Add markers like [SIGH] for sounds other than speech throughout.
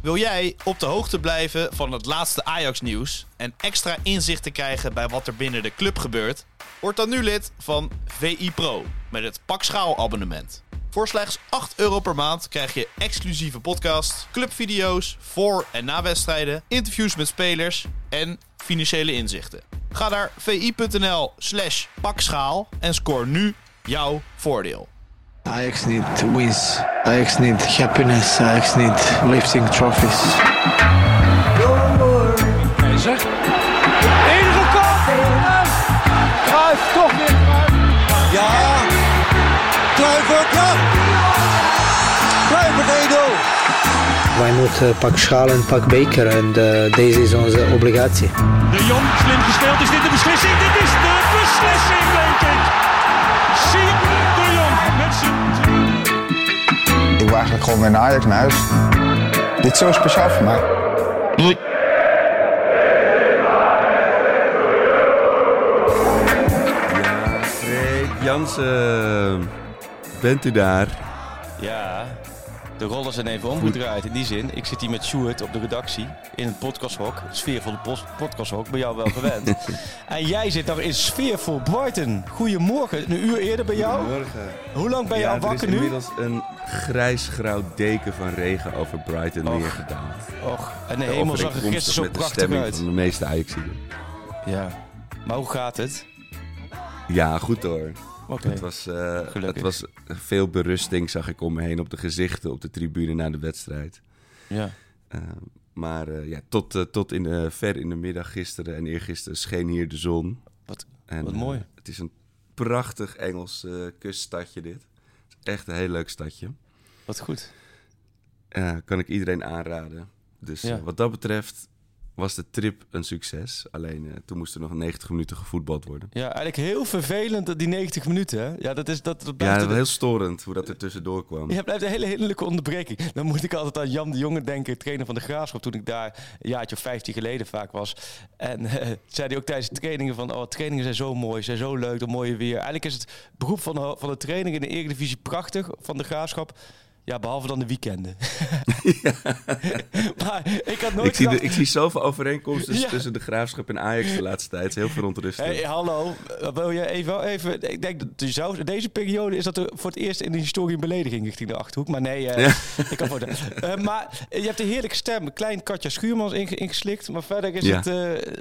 Wil jij op de hoogte blijven van het laatste Ajax-nieuws en extra inzicht te krijgen bij wat er binnen de club gebeurt? Word dan nu lid van VI Pro met het Pak Schaal abonnement. Voor slechts 8 euro per maand krijg je exclusieve podcasts, clubvideo's voor en na wedstrijden, interviews met spelers en financiële inzichten. Ga naar vi.nl slash pakschaal en scoor nu jouw voordeel. Ajax need wins. Ajax need happiness. Ajax need lifting trophies. Keizer. Ingekopt! Kruif, toch weer Kruif. Ja, Kluivert, ja. Kluivert 1-0. Wij moeten pak schaal en pak beker en eh, deze is onze obligatie. De Jong, slim gespeeld. Is dit de beslissing? Dit is gewoon weer naar Ajax naar huis. Dit is zo speciaal voor mij. Freek Jansen, bent u daar? Ja, de rollen zijn even omgedraaid. In die zin, ik zit hier met Sjoerd op de redactie in het podcasthok. Sfeervolle pos- podcasthok, bij jou wel [LAUGHS] gewend. en jij zit nog in sfeervol Brighton. Goedemorgen, een uur eerder bij jou. Goedemorgen. Hoe lang ben je ja, al er is wakker nu? inmiddels een grijs-grauw deken van regen over Brighton Och. neergedaald. Och, en de hemel zag er gisteren zo prachtig stemming uit. van de meeste Ajaxiden. Ja, maar hoe gaat het? Ja, goed hoor. Het, was, eh, het was veel berusting, zag ik om me heen op de gezichten op de tribune na de wedstrijd. Ja. Eh, maar eh, ja, tot, eh, tot in de, ver in de middag gisteren en eergisteren scheen hier de zon. Wat- En, wat mooi. het is een prachtig Engels kuststadje dit. Het is echt een heel leuk stadje. Wat goed. Kan ik iedereen aanraden. Dus Ja. wat dat betreft was de trip een succes. Alleen eh, toen moest er nog 90 minuten gevoetbald worden. Ja, eigenlijk heel vervelend dat die 90 minuten, hè? Ja, dat is dat, dat Ja, dat heel storend hoe dat er tussendoor kwam. Ja, blijft een hele hinderlijke onderbreking. Dan moet ik altijd aan Jan de Jonge denken, trainer van de Graafschap, toen ik daar een jaartje of 15 geleden vaak was. En eh, zei hij ook tijdens de trainingen van, oh, trainingen zijn zo mooi, zijn zo leuk, dat mooie weer. Eigenlijk is het beroep van de, van de training in de Eredivisie prachtig van de Graafschap. Ja, behalve dan de weekenden. [LAUGHS] [LAUGHS] maar ik had nooit Ik zie, de, ik zie zoveel overeenkomsten Ja. tussen de Graafschap en Ajax de laatste tijd. Heel verontrustend. Hey, hallo, wil je even, even... Ik denk dat zou, in deze periode is dat er voor het eerst in de historie een belediging richting de Achterhoek. Maar nee, eh, ik kan voor Eh, Maar je hebt een heerlijke stem. Klein Katja Schuurmans inge- ingeslikt. Maar verder is het, eh,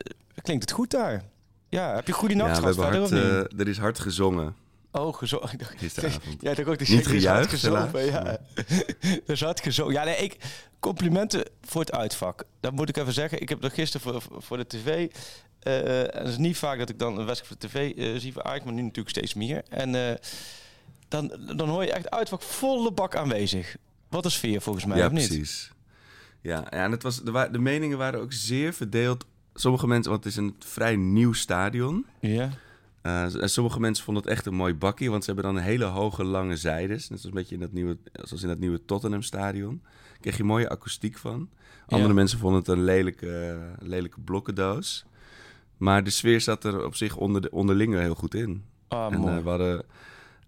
klinkt het goed daar. Ja, heb je goede nacht gehad hebben verder hard, of niet? er is hard gezongen Oh, gezo [LAUGHS] ik dacht- gisteravond. [LAUGHS] Ja, ik ook dat Niet er gejuicht, gezopen. Ja. Er [LAUGHS] hard gezopen. Ja, nee, ik, complimenten voor het uitvak. Dat moet ik even zeggen. Ik heb dat gisteren voor, voor de tv. en het is niet vaak dat ik dan een wedstrijd voor de tv eh, zie van Ajax, maar nu natuurlijk steeds meer. En eh, dan, dan hoor je echt uitvak volle bak aanwezig. Wat een sfeer volgens mij, Ja, of niet? precies. Ja, ja en het was, de, de meningen waren ook zeer verdeeld. Sommige mensen, want het is een vrij nieuw stadion. Ja. En sommige mensen vonden het echt een mooi bakje, want ze hebben dan een hele hoge, lange zijdes. Net zoals een beetje in dat nieuwe, zoals in dat nieuwe Tottenham stadion. Daar kreeg je mooie akoestiek van. Andere Ja. mensen vonden het een lelijke, lelijke blokkendoos. Maar de sfeer zat er op zich onder de, onderling heel goed in. Ah, en eh, we hadden,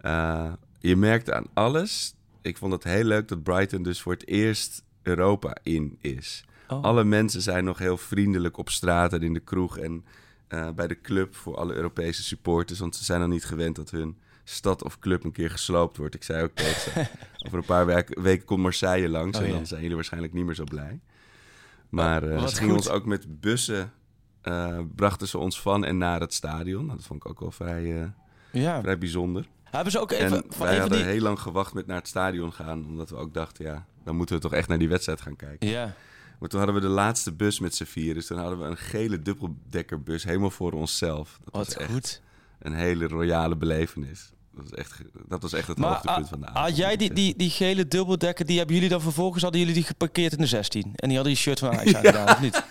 eh, je merkte aan alles. Ik vond het heel leuk dat Brighton dus voor het eerst Europa in is. Oh. Alle mensen zijn nog heel vriendelijk op straat en in de kroeg en eh, bij de club voor alle Europese supporters. Want ze zijn dan niet gewend dat hun stad of club een keer gesloopt wordt. Ik zei ook tegen ze, [LAUGHS] over een paar wek- weken komt Marseille langs Oh, en ja. dan zijn jullie waarschijnlijk niet meer zo blij. Maar eh, ze gingen ons ook met bussen, eh, brachten ze ons van en naar het stadion. Nou, dat vond ik ook wel vrij, Ja. vrij bijzonder. Hebben ze ook even... en van wij even hadden die... heel lang gewacht met naar het stadion gaan. Omdat we ook dachten, ja, dan moeten we toch echt naar die wedstrijd gaan kijken. Ja. Maar toen hadden we de laatste bus met z'n vier. Dus toen hadden we een gele dubbeldekkerbus helemaal voor onszelf. Dat was Wat echt goed. een hele royale belevenis. Dat was echt, dat was echt het Maar hoogtepunt van de avond. jij moet die, die, die gele dubbeldekker, die hebben jullie dan vervolgens, hadden jullie die geparkeerd in de 16? En die hadden die shirt van Ajax [LAUGHS] aangedaan, of niet?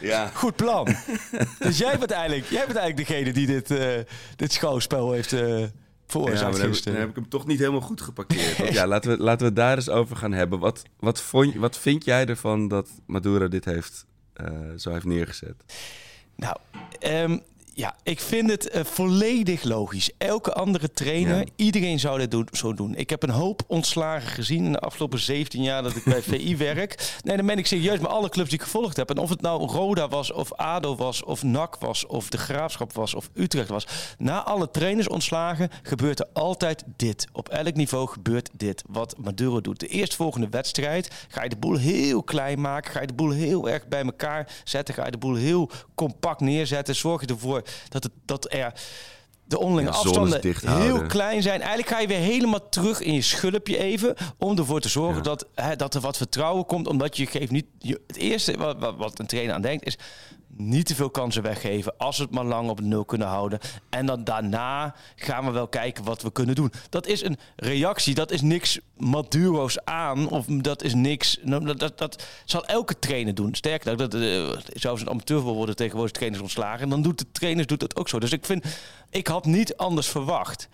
Ja, Goed plan. [LAUGHS] dus jij bent eigenlijk, jij bent eigenlijk degene die dit, eh, dit schouwspel heeft, eh, voor Ja, dan, heb ik, dan heb ik hem toch niet helemaal goed geparkeerd. Want [LAUGHS] ja, laten we, laten we het daar eens over gaan hebben. Wat, wat, vond, wat vind jij ervan dat Maduro dit heeft, eh, zo heeft neergezet? Nou, ehm, ja, ik vind het eh, volledig logisch. Elke andere trainer, Ja. iedereen zou dit zo doen. Ik heb een hoop ontslagen gezien in de afgelopen 17 jaar dat ik bij [LAUGHS] VI werk. Nee, dan ben ik serieus met alle clubs die ik gevolgd heb. En of het nou Roda was, of ADO was, of NAC was, of De Graafschap was, of Utrecht was. Na alle trainers ontslagen gebeurt er altijd dit. Op elk niveau gebeurt dit, wat Maduro doet. De eerstvolgende wedstrijd ga je de boel heel klein maken. Ga je de boel heel erg bij elkaar zetten. Ga je de boel heel compact neerzetten. Zorg je ervoor dat, het, dat er de onderlinge Ja, afstanden heel klein zijn. Eigenlijk ga je weer helemaal terug in je schulpje even. Om ervoor te zorgen Ja. dat, hè, dat er wat vertrouwen komt. Omdat je geeft niet... Je, het eerste wat, wat, wat een trainer aan denkt is... Niet te veel kansen weggeven. Als we het maar lang op nul kunnen houden. En dan daarna gaan we wel kijken wat we kunnen doen. Dat is een reactie. Dat is niks Maduro's aan. Of dat is niks. nou, Dat, dat, dat zal elke trainer doen. Sterker nog, dat, eh, zelfs een amateurvoetbal worden tegenwoordig trainers ontslagen. En dan doet de trainers doet dat ook zo. Dus ik vind, ik had niet anders verwacht.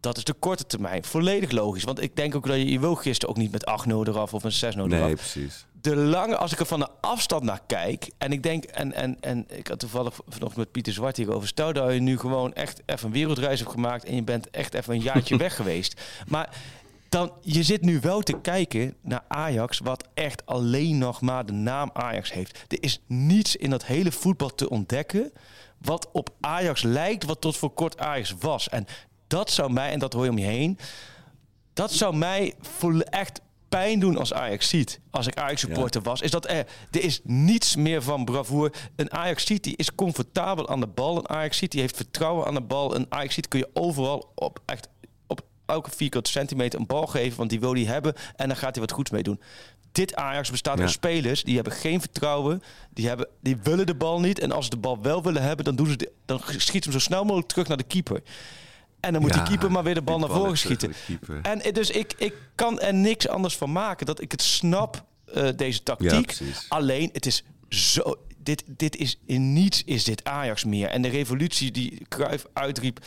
Dat is de korte termijn. Volledig logisch. Want ik denk ook dat je, je wil gisteren ook niet met 8-0 eraf of met 6-0 eraf Nee, precies. de lange, als ik er van de afstand naar kijk, en ik denk, en, en, en ik had toevallig vanochtend met Pieter Zwart hierover, stel dat je nu gewoon echt even een wereldreis hebt gemaakt en je bent echt even een jaartje [LAUGHS] weg geweest. Maar dan, je zit nu wel te kijken naar Ajax, wat echt alleen nog maar de naam Ajax heeft. Er is niets in dat hele voetbal te ontdekken wat op Ajax lijkt, wat tot voor kort Ajax was. En dat zou mij, en dat hoor je om je heen, dat zou mij echt pijn doen als Ajax ziet. Als ik Ajax supporter was, is dat er, er is niets meer van bravoer. Een Ajax ziet die is comfortabel aan de bal. Een Ajax ziet die heeft vertrouwen aan de bal. Een Ajax ziet kun je overal op echt op elke vierkante centimeter een bal geven, want die wil hij hebben en dan gaat hij wat goeds mee doen. Dit Ajax bestaat Ja. uit spelers die hebben geen vertrouwen, die, hebben, die willen de bal niet en als ze de bal wel willen hebben, dan, doen ze de, dan schiet hem zo snel mogelijk terug naar de keeper. En dan moet Ja, die keeper maar weer de bal naar voren schieten. En dus ik, ik kan er niks anders van maken dat ik het snap, eh, deze tactiek. Ja. Alleen, het is zo... Dit, dit is in niets is dit Ajax meer. En de revolutie die Cruijff uitriep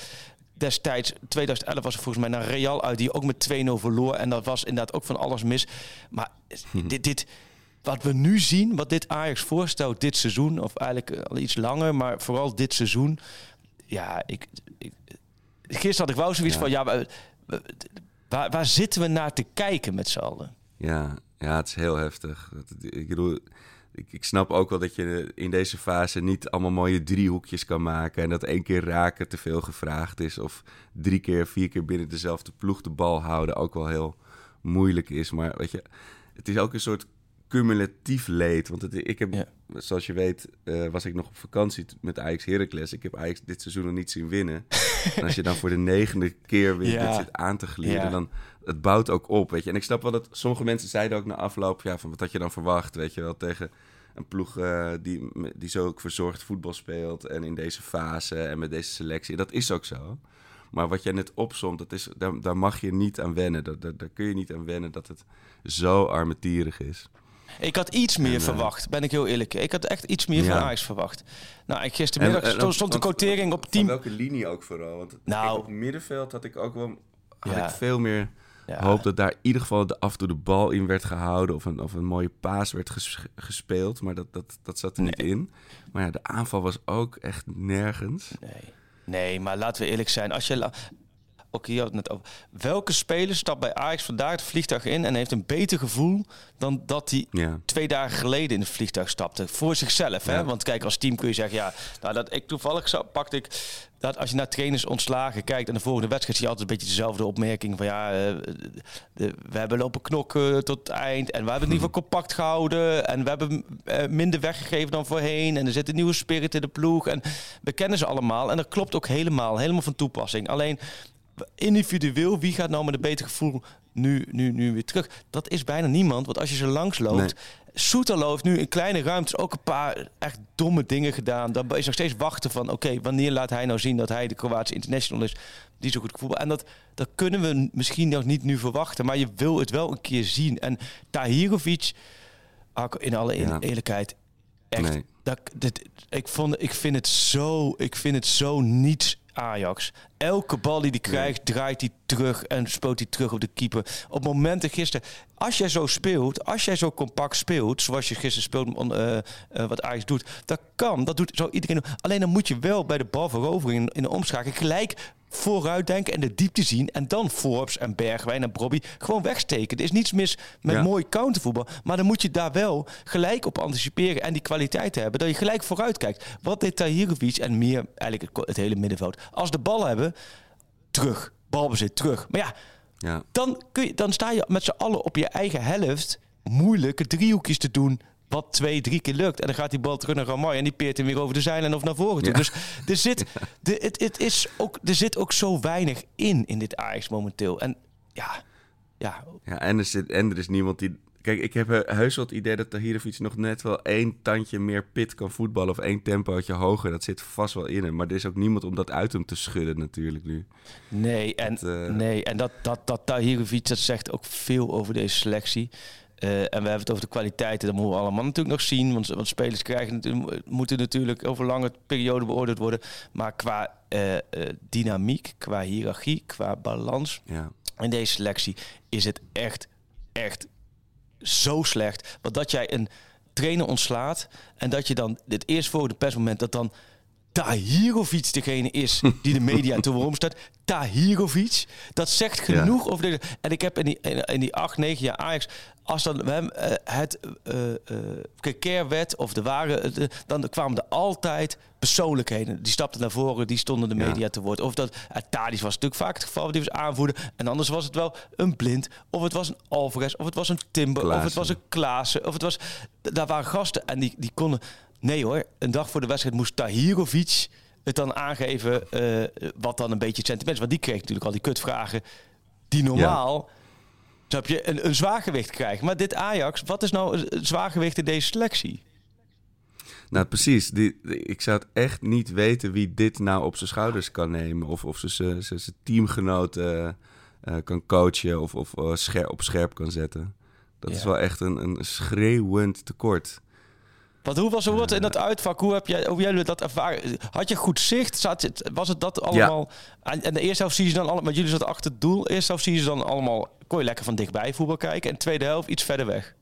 destijds, 2011 was er volgens mij naar Real uit, die ook met 2-0 verloor. En dat was inderdaad ook van alles mis. Maar dit, dit, wat we nu zien, wat dit Ajax voorstelt dit seizoen, of eigenlijk al iets langer, maar vooral dit seizoen. Ja, ik, ik, gisteren had ik wel zoiets Ja. van, ja, maar, waar, waar zitten we naar te kijken met z'n allen? Ja, ja, het is heel heftig. Ik bedoel, ik, ik snap ook wel dat je in deze fase niet allemaal mooie driehoekjes kan maken. En dat één keer raken te veel gevraagd is. Of drie keer, vier keer binnen dezelfde ploeg de bal houden ook wel heel moeilijk is. Maar weet je, het is ook een soort cumulatief leed. Want het, ik heb, Ja. zoals je weet, eh, was ik nog op vakantie met Ajax Heracles. Ik heb Ajax dit seizoen nog niet zien winnen. [LAUGHS] en als je dan voor de negende keer weer Ja. dit zit aan te glieden, Ja. dan het bouwt ook op, weet je. En ik snap wel dat sommige mensen zeiden ook na afloop, ja, van wat had je dan verwacht, weet je wel, tegen een ploeg eh, die, die zo ook verzorgd voetbal speelt en in deze fase en met deze selectie. Dat is ook zo. Maar wat jij net opzomt, dat is, daar, daar mag je niet aan wennen. Daar, daar, daar kun je niet aan wennen dat het zo armetierig is. Ik had iets meer En, eh, verwacht, ben ik heel eerlijk. Ik had echt iets meer Ja. van Ajax verwacht. Nou, ik gistermiddag En- en- stond, stond de quotering op Van 10. welke linie ook vooral? Want Nou. op middenveld had ik ook wel had Ja. ik veel meer Ja. hoop dat daar in ieder geval de, af en toe de bal in werd gehouden of een, of een mooie paas werd ges- gespeeld. Maar dat, dat, dat zat er niet in. Maar ja, de aanval was ook echt nergens. Nee. nee, maar laten we eerlijk zijn. Als je Ook hier had het net over. Welke speler stapt bij Ajax vandaag het vliegtuig in en heeft een beter gevoel dan dat hij Ja. twee dagen geleden in het vliegtuig stapte? Voor zichzelf, hè? Want kijk, als team kun je zeggen, ja, nou, dat ik toevallig zo, pakte ik dat als je naar trainers ontslagen kijkt en de volgende wedstrijd zie je altijd een beetje dezelfde opmerking van ja, eh, de, we hebben lopen knokken tot het eind en we hebben het in ieder geval compact gehouden en we hebben eh, minder weggegeven dan voorheen en er zit een nieuwe spirit in de ploeg en we kennen ze allemaal en dat klopt ook helemaal, helemaal van toepassing. Alleen individueel, wie gaat nou met een beter gevoel nu, nu, nu weer terug? Dat is bijna niemand, want als je ze langs loopt, Nee. Heeft nu in kleine ruimtes ook een paar echt domme dingen gedaan. Dan is nog steeds wachten van, oké, wanneer laat hij nou zien dat hij de Kroatische international is die zo goed voetbal. En dat, dat kunnen we misschien nog niet nu verwachten, maar je wil het wel een keer zien. En Tahirovic, Arco, in alle Ja. eerlijkheid, echt, Nee. dat, dit, ik, vond, ik, vind het zo, ik vind het zo niets Ajax. Elke bal die hij krijgt, draait hij terug en spoot hij terug op de keeper. Op momenten gisteren, als jij zo speelt, als jij zo compact speelt, zoals je gisteren speelt, eh, wat Ajax doet, dat kan, dat doet zo iedereen. Alleen dan moet je wel bij de balverovering in, in de omschakeling gelijk vooruitdenken en de diepte zien. En dan Forbes en Bergwijn en Bobby gewoon wegsteken. Er is niets mis met Ja. mooi countervoetbal. Maar dan moet je daar wel gelijk op anticiperen en die kwaliteit hebben. Dat je gelijk vooruit kijkt. Wat deed Tahirovic en meer eigenlijk het, het hele middenveld. Als de bal hebben, terug. Balbezit, terug. Maar ja, Ja. dan, kun je, dan sta je met z'n allen op je eigen helft moeilijke driehoekjes te doen. Wat twee, drie keer lukt. En dan gaat die bal terug naar Ramai en die peert hem weer over de zijlijn of naar voren toe. Ja. Dus er zit, de, het, het is ook, er zit ook zo weinig in, in dit Ajax momenteel. En ja, ja, Ja, en er, zit, en er is niemand die... Kijk, ik heb heus wel het idee dat Tahirovic nog net wel één tandje meer pit kan voetballen... of één tempootje hoger. Dat zit vast wel in hem. Maar er is ook niemand om dat uit hem te schudden natuurlijk nu. Nee, en, Dat, eh, nee, en dat, dat, dat Tahirovic, dat zegt ook veel over deze selectie. Eh, en we hebben het over de kwaliteiten, dat moeten we allemaal natuurlijk nog zien. Want, want spelers krijgen, moeten natuurlijk over lange periode beoordeeld worden. Maar qua eh, eh, dynamiek, qua hiërarchie, qua balans Ja. in deze selectie is het echt, echt zo slecht. Want dat jij een trainer ontslaat en dat je dan het eerst voor de persmoment dat dan Tahirovic degene is die de media [LAUGHS] te woord staat. Tahirovic, dat zegt genoeg over deze. En ik heb in die, in, in die acht, negen jaar Ajax, als dan we hem, eh, het keer werd of de ware, de- dan kwamen er altijd persoonlijkheden. Die stapten naar voren, die stonden de Ja. media te woord. Of dat uh, Tadic was natuurlijk vaak het geval, die was aanvoerder. En anders was het wel een blind, of het was een Alvarez, of het was een Timber, of het was een Klaassen, of het was. Daar waren gasten en die, die konden. Nee hoor, een dag voor de wedstrijd moest Tahirovic het dan aangeven eh, wat dan een beetje het sentiment is. Want die kreeg natuurlijk al die kutvragen die normaal snap je, een, een zwaargewicht krijgen. Maar dit Ajax, wat is nou een- zwaargewicht in deze selectie? Nou, precies. Die, die- ik zou het echt niet weten wie dit nou op zijn schouders kan nemen. Of, of ze zijn teamgenoten eh, kan coachen of, of eh, op scherp kan zetten. Dat is Ja. wel echt een, een schreeuwend tekort. Want hoe was het in dat uitvak? Hoe heb jij, hoe jullie dat ervaren? Had je goed zicht? Zat was het dat allemaal? En, en de eerste helft zie je ze dan allemaal, met jullie zat achter het doel. De eerste helft zie je ze dan allemaal, kon je lekker van dichtbij voetbal kijken. En de tweede helft iets verder weg.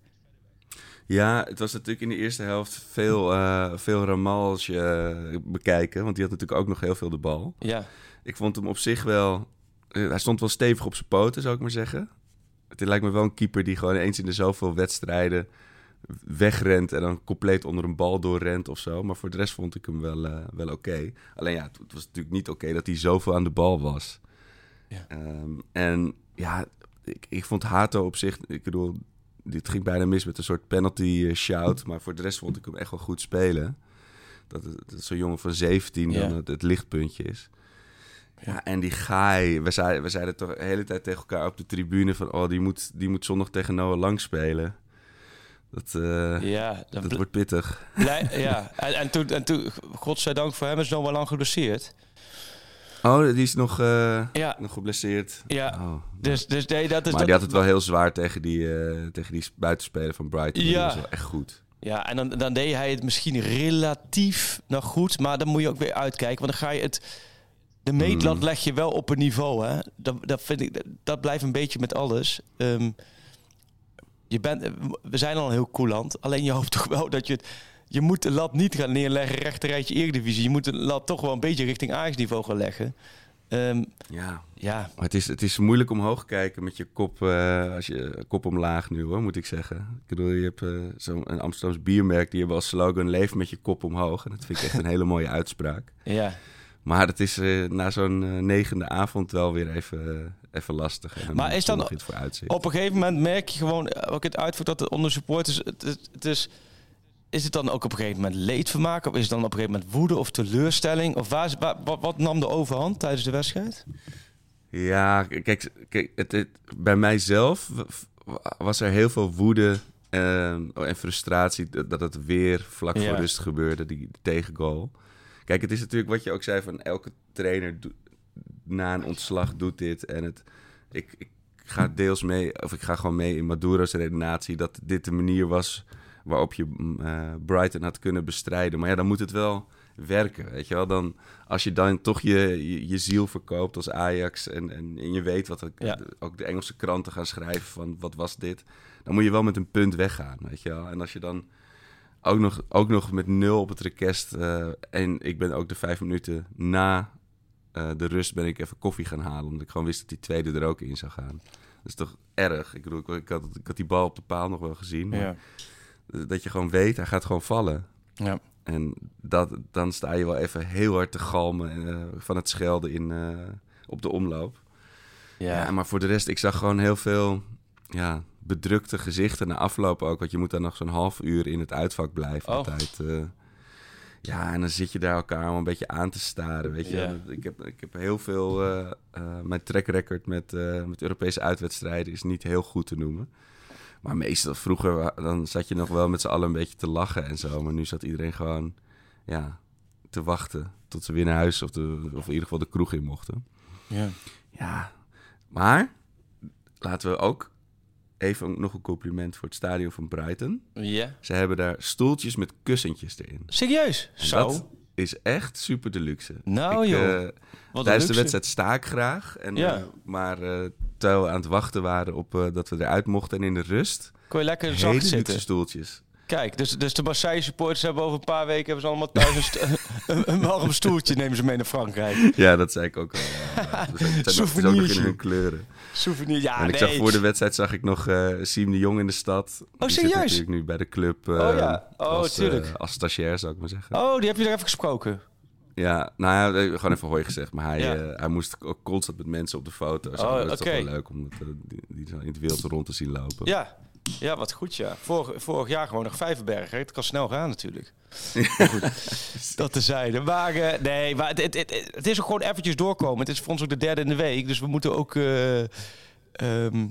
Ja, het was natuurlijk in de eerste helft veel, eh veel Ramalje eh, bekijken. Want die had natuurlijk ook nog heel veel de bal. Ja, Ik vond hem op zich wel... eh, hij stond wel stevig op zijn poten, zou ik maar zeggen. Het lijkt me wel een keeper die gewoon eens in de zoveel wedstrijden wegrent en dan compleet onder een bal doorrent of zo. Maar voor de rest vond ik hem wel, eh, wel oké. Alleen ja, het, het was natuurlijk niet oké dat hij zoveel aan de bal was. Ja. Ehm, en ja, ik, ik vond Hato op zich, ik bedoel, dit ging bijna mis met een soort penalty eh, shout. Maar voor de rest vond ik hem echt wel goed spelen. Dat, dat zo'n jongen van 17 Ja. dan het, het lichtpuntje is. Ja, en die Gaai, we zeiden, we zeiden toch de hele tijd tegen elkaar op de tribune van... oh, die moet, die moet zondag tegen Noah Lang spelen. Dat, eh, ja, dat wordt pittig. [LAUGHS] ja. En, en, toen, en toen, godzijdank voor hem, is nog wel lang geblesseerd. Oh, die is nog, eh, Ja. nog geblesseerd. Ja, Oh. dus, dus nee, dat is... maar dat, die had het wel heel zwaar tegen die, eh, tegen die buitenspeler van Brighton. Ja. Dat was wel echt goed. Ja, en dan, dan deed hij het misschien relatief nog goed. Maar dan moet je ook weer uitkijken. Want dan ga je het... De meetlat Mm. leg je wel op een niveau, hè. Dat, dat, vind ik, dat, dat blijft een beetje met alles. Ehm, je bent, we zijn al een heel cool land. Alleen je hoopt toch wel dat je het... Je moet de lat niet gaan neerleggen rechterrijtje Eredivisie. Je moet de lat toch wel een beetje richting Ajax-niveau gaan leggen. Ehm, Ja. ja, Maar het is, het is moeilijk omhoog kijken met je kop, eh, als je, kop omlaag nu, hoor, moet ik zeggen. Ik bedoel, je hebt eh, zo'n een Amsterdams biermerk die hebben als slogan... leef met je kop omhoog. En dat vind ik echt een [LAUGHS] hele mooie uitspraak. ja. Maar het is eh, na zo'n eh, negende avond wel weer even, eh, even lastig. En Maar is dan voor uitzicht. Op een gegeven moment merk je gewoon, ook het uitvoert dat het onder supporters, het, het, het is, is het dan ook op een gegeven moment leedvermaak? Of is het dan op een gegeven moment woede of teleurstelling? Of waar, is- waar, wat, wat nam de overhand tijdens de wedstrijd? Ja, kijk, kijk het, het- bij mijzelf was er heel veel woede eh, en frustratie dat het weer vlak Ja. voor rust gebeurde, die tegengoal. Kijk, het is natuurlijk wat je ook zei van elke trainer doet- na een ontslag doet dit. En het, ik, ik ga deels mee, of ik ga gewoon mee in Maduro's redenatie dat dit de manier was waarop je mm, eh, Brighton had kunnen bestrijden. Maar ja, dan moet het wel werken. Weet je wel, dan als je dan toch je, je, je ziel verkoopt als Ajax en, en, en je weet wat het- Ja. ook de Engelse kranten gaan schrijven van wat was dit, dan moet je wel met een punt weggaan. Weet je wel, en als je dan ook nog, ook nog met nul op het request eh, en ik ben ook de vijf minuten na eh, de rust ben ik even koffie gaan halen, omdat ik gewoon wist dat die tweede er ook in zou gaan. Dat is toch erg. Ik bedoel, ik, ik had, ik had die bal op de paal nog wel gezien. maar Ja. Dat je gewoon weet, hij gaat gewoon vallen. Ja. En dat, dan sta je wel even heel hard te galmen eh, van het schelden in, op de omloop. Ja. Ja. maar voor de rest, ik zag gewoon heel veel ja, bedrukte gezichten na afloop ook. Want je moet dan nog zo'n half uur in het uitvak blijven Oh. altijd. eh. ja, en dan zit je daar elkaar al een beetje aan te staren, weet je. Ik, heb, ik heb heel veel... eh, eh, mijn track record met, met Europese uitwedstrijden is niet heel goed te noemen. Maar meestal, vroeger, dan zat je nog wel met z'n allen een beetje te lachen en zo. Maar nu zat iedereen gewoon, ja, te wachten tot ze weer naar huis of, de, of in ieder geval de kroeg in mochten. Ja. Ja, maar laten we ook even nog een compliment voor het stadion van Brighton. Ja. Ze hebben daar stoeltjes met kussentjes erin. Serieus? En Zo. Dat is echt super deluxe. Nou, Ik, joh. eh, Wat tijdens de luxe. wedstrijd sta ik graag. En, Ja. eh, maar eh, terwijl we aan het wachten waren op dat we eruit mochten en in de rust... Kon je lekker zacht luxe zitten. stoeltjes. Kijk, dus, dus de Marseille supporters hebben over een paar weken hebben ze allemaal thuis een, st- [LAUGHS] een, een warm stoeltje nemen ze mee naar Frankrijk. Ja, dat zei ik ook al. Ja. [LAUGHS] Dus het zijn ook- in hun kleuren. Souvenir, ja, en ik nee. zag voor de wedstrijd zag ik nog eh Siem de Jong in de stad. Die zit natuurlijk nu bij de club eh, Oh ja. Oh, als, tuurlijk. eh, als stagiair, zou ik maar zeggen. Oh, die heb je er even gesproken. Ja, nou ja, eh, gewoon even hooi gezegd. Maar hij, Ja. eh, hij moest ook constant met mensen op de foto. Oh, dat is toch wel leuk om eh, die, die in het wild rond te zien lopen. Ja. Ja, wat goed, ja. Vorig, vorig jaar gewoon nog Vijverberg. hè. Het kan snel gaan natuurlijk. Goed, [LAUGHS] dat tezijde. Maar eh, nee, maar het, het, het, het is ook gewoon eventjes doorkomen. Het is voor ons ook de derde in de week. Dus we moeten ook... eh, ehm,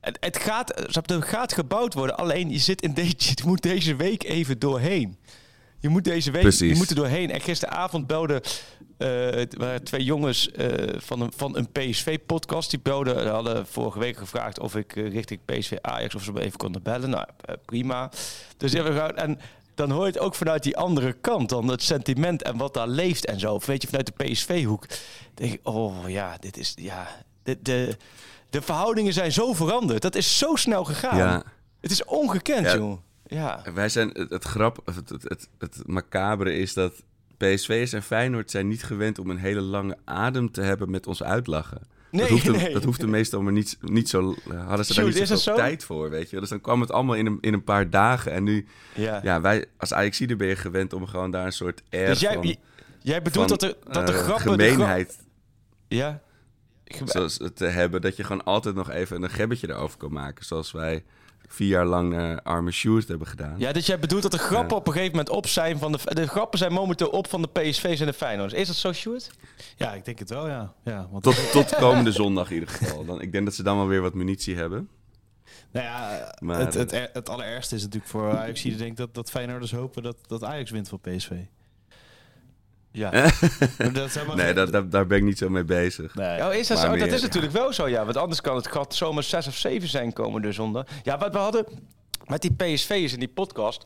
het, gaat, het gaat gebouwd worden. Alleen je, zit in deze, [LAUGHS] je moet deze week even doorheen. Je moet deze week Precies. je moet er doorheen. En gisteravond belden eh, waren twee jongens eh, van een, van een PSV-podcast. Die belden, die hadden vorige week gevraagd of ik eh, richting PSV Ajax of ze me even konden bellen. Nou, eh, prima. Dus gedaan. En dan hoor je het ook vanuit die andere kant. Dan het sentiment en wat daar leeft en zo. Of weet je, vanuit de PSV-hoek. denk ik, oh ja, dit is... Ja, de, de, de verhoudingen zijn zo veranderd. Dat is zo snel gegaan. Ja. Het is ongekend, Ja. joh. Ja. En Wij zijn, het, het grap, het, het, het, het macabere is dat PSV'ers en Feyenoord zijn niet gewend om een hele lange adem te hebben met ons uitlachen. Nee, dat, hoefde, nee. dat hoefde meestal maar niet, niet zo, hadden ze daar niet zoveel zo? tijd voor, weet je. Dus dan kwam het allemaal in een, in een paar dagen. En nu, Ja. ja, wij als Ajaxide ben je gewend om gewoon daar een soort air Dus jij, van, jij bedoelt van, dat, er, dat de grappen... de gemeenheid grap- ja. Zoals te hebben, dat je gewoon altijd nog even een gebbetje erover kan maken. Zoals wij vier jaar lang naar Arme Sjoerd hebben gedaan. Ja, dus jij bedoelt dat de grappen Ja. op een gegeven moment op zijn van de... De grappen zijn momenteel op van de PSV's en de Feyenoord's. Is dat zo, Sjoerd? Ja, ik denk het wel, ja. ja want, Tot, [LAUGHS] tot komende zondag in ieder geval. Dan, ik denk dat ze dan wel weer wat munitie hebben. nou ja, Maar, het, het, het allerergste is natuurlijk voor Ajax. Ik denk dat, dat Feyenoorders hopen dat, dat Ajax wint van PSV. Ja. [LAUGHS] Dat Nee, dat, dat- daar ben ik niet zo mee bezig. Nee. Oh, is dat, zo? Dat is natuurlijk wel zo, ja. Want anders kan het gat zomaar 6 of 7 zijn komende zondag. Ja, wat we hadden met die PSV'ers in die podcast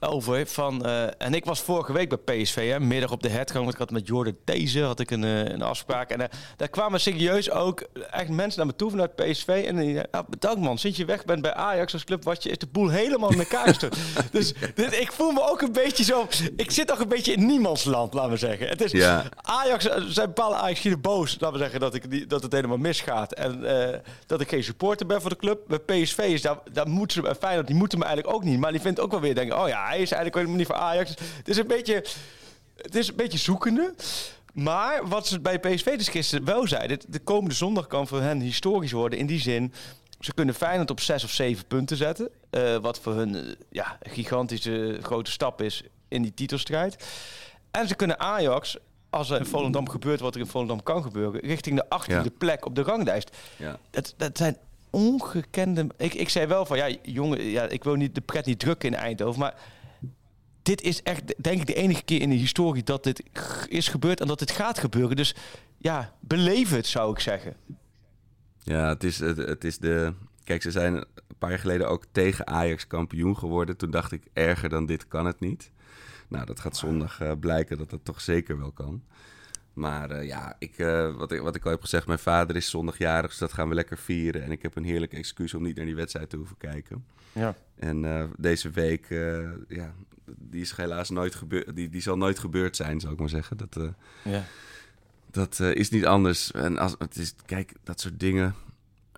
over van... eh, en ik was vorige week bij PSV, hè, middag op de headgang. Want ik had met Jordan Deze had ik een, eh, een afspraak. En eh, daar kwamen serieus ook echt mensen naar me toe vanuit PSV. En die ja, bedankt man, sinds je weg bent bij Ajax als club... Wat je, is de boel helemaal in elkaar gestort. [LAUGHS] dus dit- ik voel me ook een beetje zo... Ik zit nog een beetje in niemandsland, laten we zeggen. Het is, Ja. Ajax, zijn bepaalde Ajax boos, laten we zeggen, dat, ik, die- dat het helemaal misgaat. En dat ik geen supporter ben voor de club. Bij PSV is daar, daar moeten ze, en Feyenoord, die moeten me eigenlijk ook niet. Maar die vindt ook wel weer, denken, oh ja, hij is eigenlijk helemaal niet voor Ajax. Het is een beetje, het is een beetje zoekende. Maar wat ze bij PSV dus gisteren wel zeiden, de komende zondag kan voor hen historisch worden. In die zin, ze kunnen Feyenoord op zes of zeven punten zetten. eh, wat voor hun eh, ja, een gigantische grote stap is in die titelstrijd. En ze kunnen Ajax, als er in Volendam gebeurt wat er in Volendam kan gebeuren, richting de 18e Ja. plek op de ranglijst. Ja. Dat, dat zijn ongekende. Ik, ik zei wel van ja, jongen, ja, ik wil niet de pret niet drukken in Eindhoven, maar dit is echt, denk ik, de enige keer in de historie dat dit is gebeurd en dat dit gaat gebeuren. Dus ja, beleef het, zou ik zeggen. Ja, het is, het, het is de... Kijk, ze zijn een paar jaar geleden ook tegen Ajax kampioen geworden. Toen dacht ik, erger dan dit kan het niet. Nou, dat gaat zondag eh, blijken dat dat toch zeker wel kan. Maar eh, ja, ik, eh, wat, ik, wat ik al heb gezegd, mijn vader is zondagjarig, dus dat gaan we lekker vieren. En ik heb een heerlijk excuus om niet naar die wedstrijd te hoeven kijken. Ja. En deze week, ja, die is helaas nooit gebeurd. Die, die zal nooit gebeurd zijn, zou ik maar zeggen. Dat, eh, Ja. dat eh, is niet anders. En als, het is, kijk, dat soort dingen.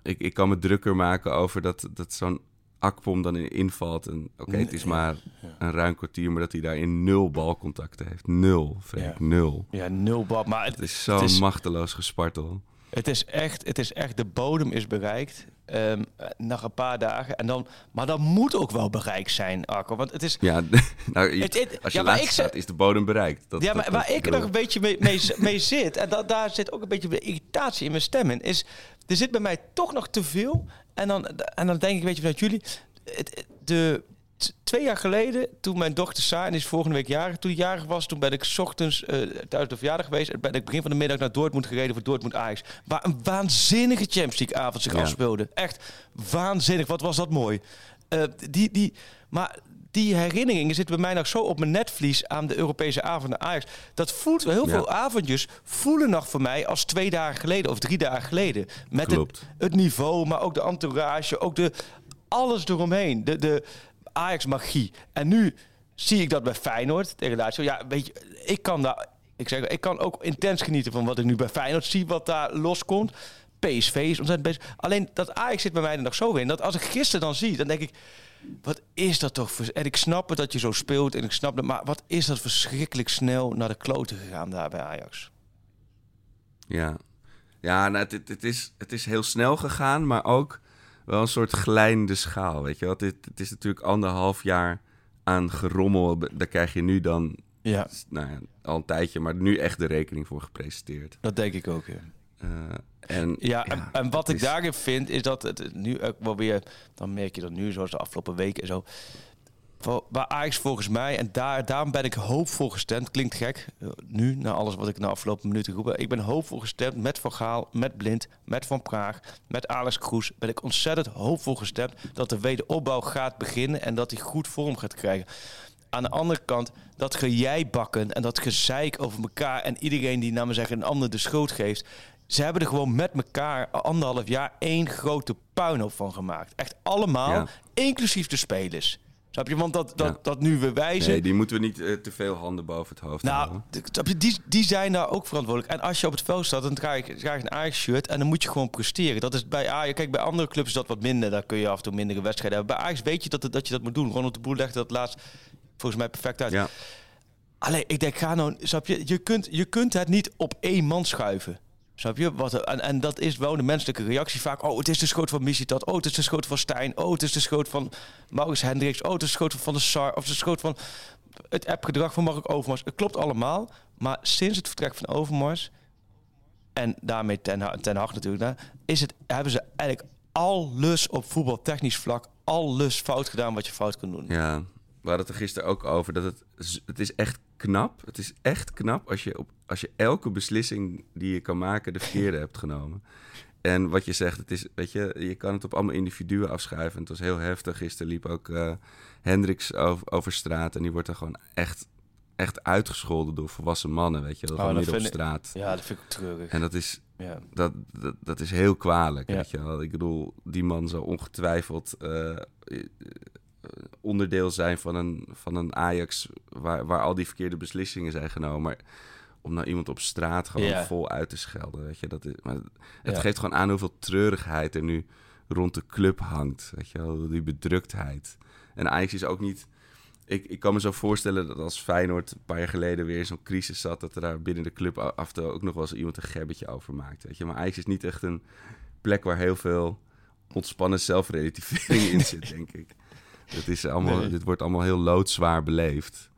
Ik, ik kan me drukker maken over dat, dat zo'n akpom dan in invalt. En oké, het is maar een ruim kwartier, maar dat hij daarin nul balcontacten heeft. Nul, Frank, Ja. nul. Ja, nul bal. Maar het, Het is zo'n is- machteloos gespartel. Het is echt, het is echt de bodem is bereikt. Ehm na een paar dagen. En dan, maar dat moet ook wel bereikt zijn, Arco. Want het is. Ja, [LAUGHS] nou, je- Het- het- als je ja, staat, is de bodem bereikt. Dat, ja, maar dat- waar dat- ik bedoel- nog een beetje mee, mee, mee zit. En dat, daar zit ook een beetje de irritatie in mijn stem in. Is, er zit bij mij toch nog te veel. En dan, en dan denk ik, weet je, vanuit jullie. Het, de, twee jaar geleden, toen mijn dochter Saar, die is volgende week jarig. Toen die jarig was, toen ben ik 's ochtends eh thuis de verjaardag geweest. En ben ik begin van de middag naar Dortmund gereden voor Dortmund Ajax. Waar een waanzinnige Champions League avond zich Ja. afspeelde. Echt waanzinnig. Wat was dat mooi. Eh, die, die, maar die herinneringen zitten bij mij nog zo op mijn netvlies aan de Europese avonden Ajax. Dat voelt heel Ja. veel avondjes voelen nog voor mij als twee dagen geleden of drie dagen geleden. Met het, het niveau, maar ook de entourage, ook de alles eromheen. De, de Ajax-magie. En nu zie ik dat bij Feyenoord tegen Lazio. Ja, weet je, ik kan daar... Ik zeg, ik kan ook intens genieten van wat ik nu bij Feyenoord zie, wat daar loskomt. PSV is ontzettend bezig. Alleen dat Ajax zit bij mij nog zo in. Dat als ik gisteren dan zie, dan denk ik... Wat is dat toch? voor- En ik snap het dat je zo speelt en ik snap het. Maar wat is dat verschrikkelijk snel naar de kloten gegaan daar bij Ajax? Ja, ja nou, het, het is, het is heel snel gegaan, maar ook wel een soort glijdende schaal. Weet je wel? Het, het is natuurlijk anderhalf jaar aan gerommel. Daar krijg je nu dan Ja, nou ja, al een tijdje, maar nu echt de rekening voor gepresenteerd. dat denk ik ook. Ja. Eh, en, Ja, en, en wat ik is- daarin vind, is dat het nu ook wel weer... Dan merk je dat nu, zoals de afgelopen weken en zo... Waar Ajax volgens mij, en daar, daarom ben ik hoopvol gestemd. Klinkt gek, eh, nu, na alles wat ik de afgelopen minuten heb. Ik ben hoopvol gestemd met Van Gaal, met Blind, met Van Praag, met Alex Kroes. Ben ik ontzettend hoopvol gestemd dat de wederopbouw gaat beginnen en dat hij goed vorm gaat krijgen. Aan de andere kant, dat gejijbakken en dat gezeik over elkaar... en iedereen die, naar me zeggen, een ander de schuld geeft... Ze hebben er gewoon met elkaar anderhalf jaar één grote puinhoop van gemaakt. Echt allemaal, Ja. inclusief de spelers. Snap je? Want dat, dat, Ja. dat nu we wijzen... nee, die moeten we niet eh, te veel handen boven het hoofd Nou, houden. die, die zijn daar ook verantwoordelijk. En als je op het veld staat, dan draag je, draag je een Ajax-shirt en dan moet je gewoon presteren. Dat is bij Ajax. Kijk, bij andere clubs is dat wat minder. Daar kun je af en toe mindere wedstrijden hebben. Bij Ajax weet je dat, dat je dat moet doen. Ronald de Boer legde dat laatst volgens mij perfect uit. Ja, Alleen, ik denk, ga nou, snap je, je kunt, je kunt het niet op één man schuiven. Snap je? Wat, en, en dat is wel de menselijke reactie vaak. Oh, het is de schoot van Misitat. Oh, het is de schoot van Stijn. Oh, het is de schoot van Maurits Hendricks. Oh, het is de schoot van de Sar. Of de schoot van het appgedrag van Mark Overmars. Het klopt allemaal. Maar sinds het vertrek van Overmars... en daarmee ten, ten Hag natuurlijk... Is het, hebben ze eigenlijk alles op voetbaltechnisch vlak... alles fout gedaan wat je fout kunt doen. ja. We hadden het er gisteren ook over dat het, het is echt knap. Het is echt knap als je, op, als je elke beslissing die je kan maken de verkeerde [LAUGHS] hebt genomen. En wat je zegt, het is, weet je, je kan het op allemaal individuen afschuiven. Het was heel heftig. Gisteren liep ook eh Hendricks over, over straat. En die wordt er gewoon echt, echt uitgescholden door volwassen mannen, weet je. Oh, dat midden op ik- straat. Ja, dat vind ik treurig. En dat is, Ja. dat, dat, dat is heel kwalijk, Ja. weet je wel. Ik bedoel, die man zal ongetwijfeld eh, onderdeel zijn van een, van een Ajax... Waar, waar al die verkeerde beslissingen zijn genomen. Maar om nou iemand op straat gewoon vol uit te schelden, weet je. Dat is, maar het Ja. geeft gewoon aan hoeveel treurigheid er nu rond de club hangt, weet je wel. Die bedruktheid. En Ajax is ook niet... Ik, ik kan me zo voorstellen dat als Feyenoord een paar jaar geleden weer in zo'n crisis zat... dat er daar binnen de club af en toe ook nog wel eens iemand een gebbetje over maakt. Weet je? Maar Ajax is niet echt een plek waar heel veel ontspannen zelfrelativering in zit, [LAUGHS] denk ik. Het is allemaal, Nee. Dit wordt allemaal heel loodzwaar beleefd.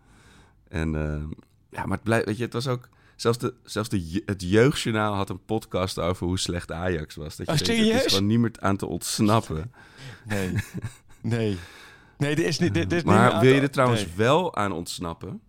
En eh, ja, maar het blijft, weet je, het was ook... Zelfs, de, zelfs de, het Jeugdjournaal had een podcast over hoe slecht Ajax was. Dat je Oh, denkt, het is gewoon niet meer aan te ontsnappen. Nee. nee. Nee, dit is niet. Dit, dit is Maar wil je er trouwens Nee. wel aan ontsnappen?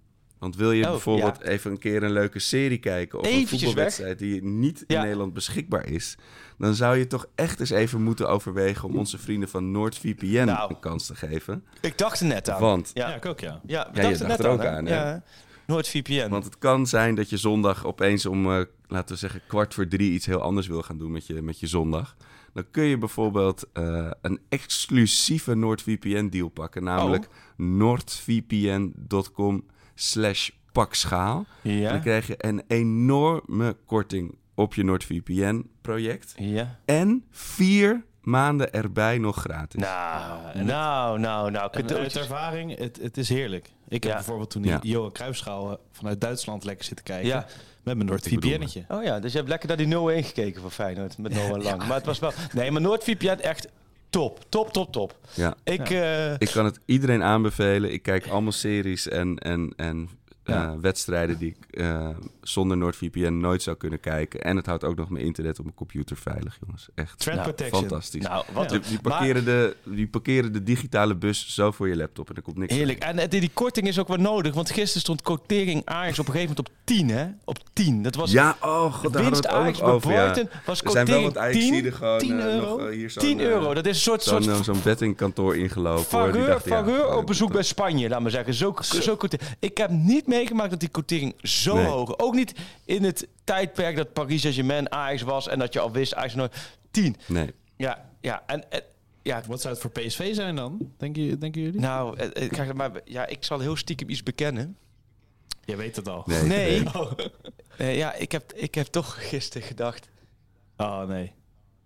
Want wil je Oh, bijvoorbeeld ja. even een keer een leuke serie kijken... of een voetbalwedstrijd die niet Ja. in Nederland beschikbaar is... dan zou je toch echt eens even moeten overwegen... om onze vrienden van NordVPN Nou. een kans te geven. Ik dacht er net aan. Want, Ja, Ja, ik ook, ja. ja, we dachten net er ook aan, hè? Ja. NoordVPN. want het kan zijn dat je zondag opeens om, eh, laten we zeggen, kwart voor drie... iets heel anders wil gaan doen met je, met je zondag. Dan kun je bijvoorbeeld eh, een exclusieve NordVPN-deal pakken. Namelijk noordvpn.com slash pakschaal. ja. Dan krijg je een enorme korting op je NordVPN-project. ja. En vier maanden erbij nog gratis. Nou, nou, nou, nou. Cadeautjes. uit ervaring, het, het is heerlijk. Ik heb bijvoorbeeld toen die Ja. Johan Cruijffschaal eh, vanuit Duitsland lekker zitten kijken. Ja. Met mijn NordVPN'tje. Oh ja, dus je hebt lekker naar die 0-1 gekeken voor Feyenoord met Noah Lang. Maar het was wel... Nee, maar NoordVPN echt top. Top, top, top. Ja. Ik... eh, Ik kan het iedereen aanbevelen. Ik kijk allemaal series en, en, en Ja. eh, wedstrijden die ik eh, zonder NordVPN nooit zou kunnen kijken. En het houdt ook nog mijn internet op mijn computer veilig, jongens. Echt Nou, protection. fantastisch. nou, wat Die, een... die, maar- parkeren de, die parkeren de digitale bus zo voor je laptop en er komt niks Heerlijk. En eh, die, die korting is ook wel nodig. Want gisteren stond quotering Ajax op een gegeven moment op 10, hè? Op 10. Dat was Ja, oh god, daar winst Ajax bij over. Ja. Brighton. Was Er zijn wel wat Ajax 10. die er gewoon 10 eh, euro? nog, hier zo'n, 10 eh, euro. Dat is een soort... soort Zo'n eh, zo'n bettingkantoor ingelopen. hoor. Die faveur eh, op bezoek bij Spanje, laat maar zeggen. Zo, zo. quote- Ik heb niet meegemaakt dat die quotering zo Nee. hoog... Ook niet in het tijdperk dat Paris Saint-Germain Ajax was... en dat je al wist, Ajax nooit... 10. Nee. Ja, ja. En, en- ja, Wat zou het voor PSV zijn dan? Denken, denken jullie? nou, eh, eh, kijk, maar, ja, ik zal heel stiekem iets bekennen. Je weet het al. Nee. Nee. [LAUGHS] Oh. Eh, ja, ik heb, ik heb toch gisteren gedacht... Oh, nee.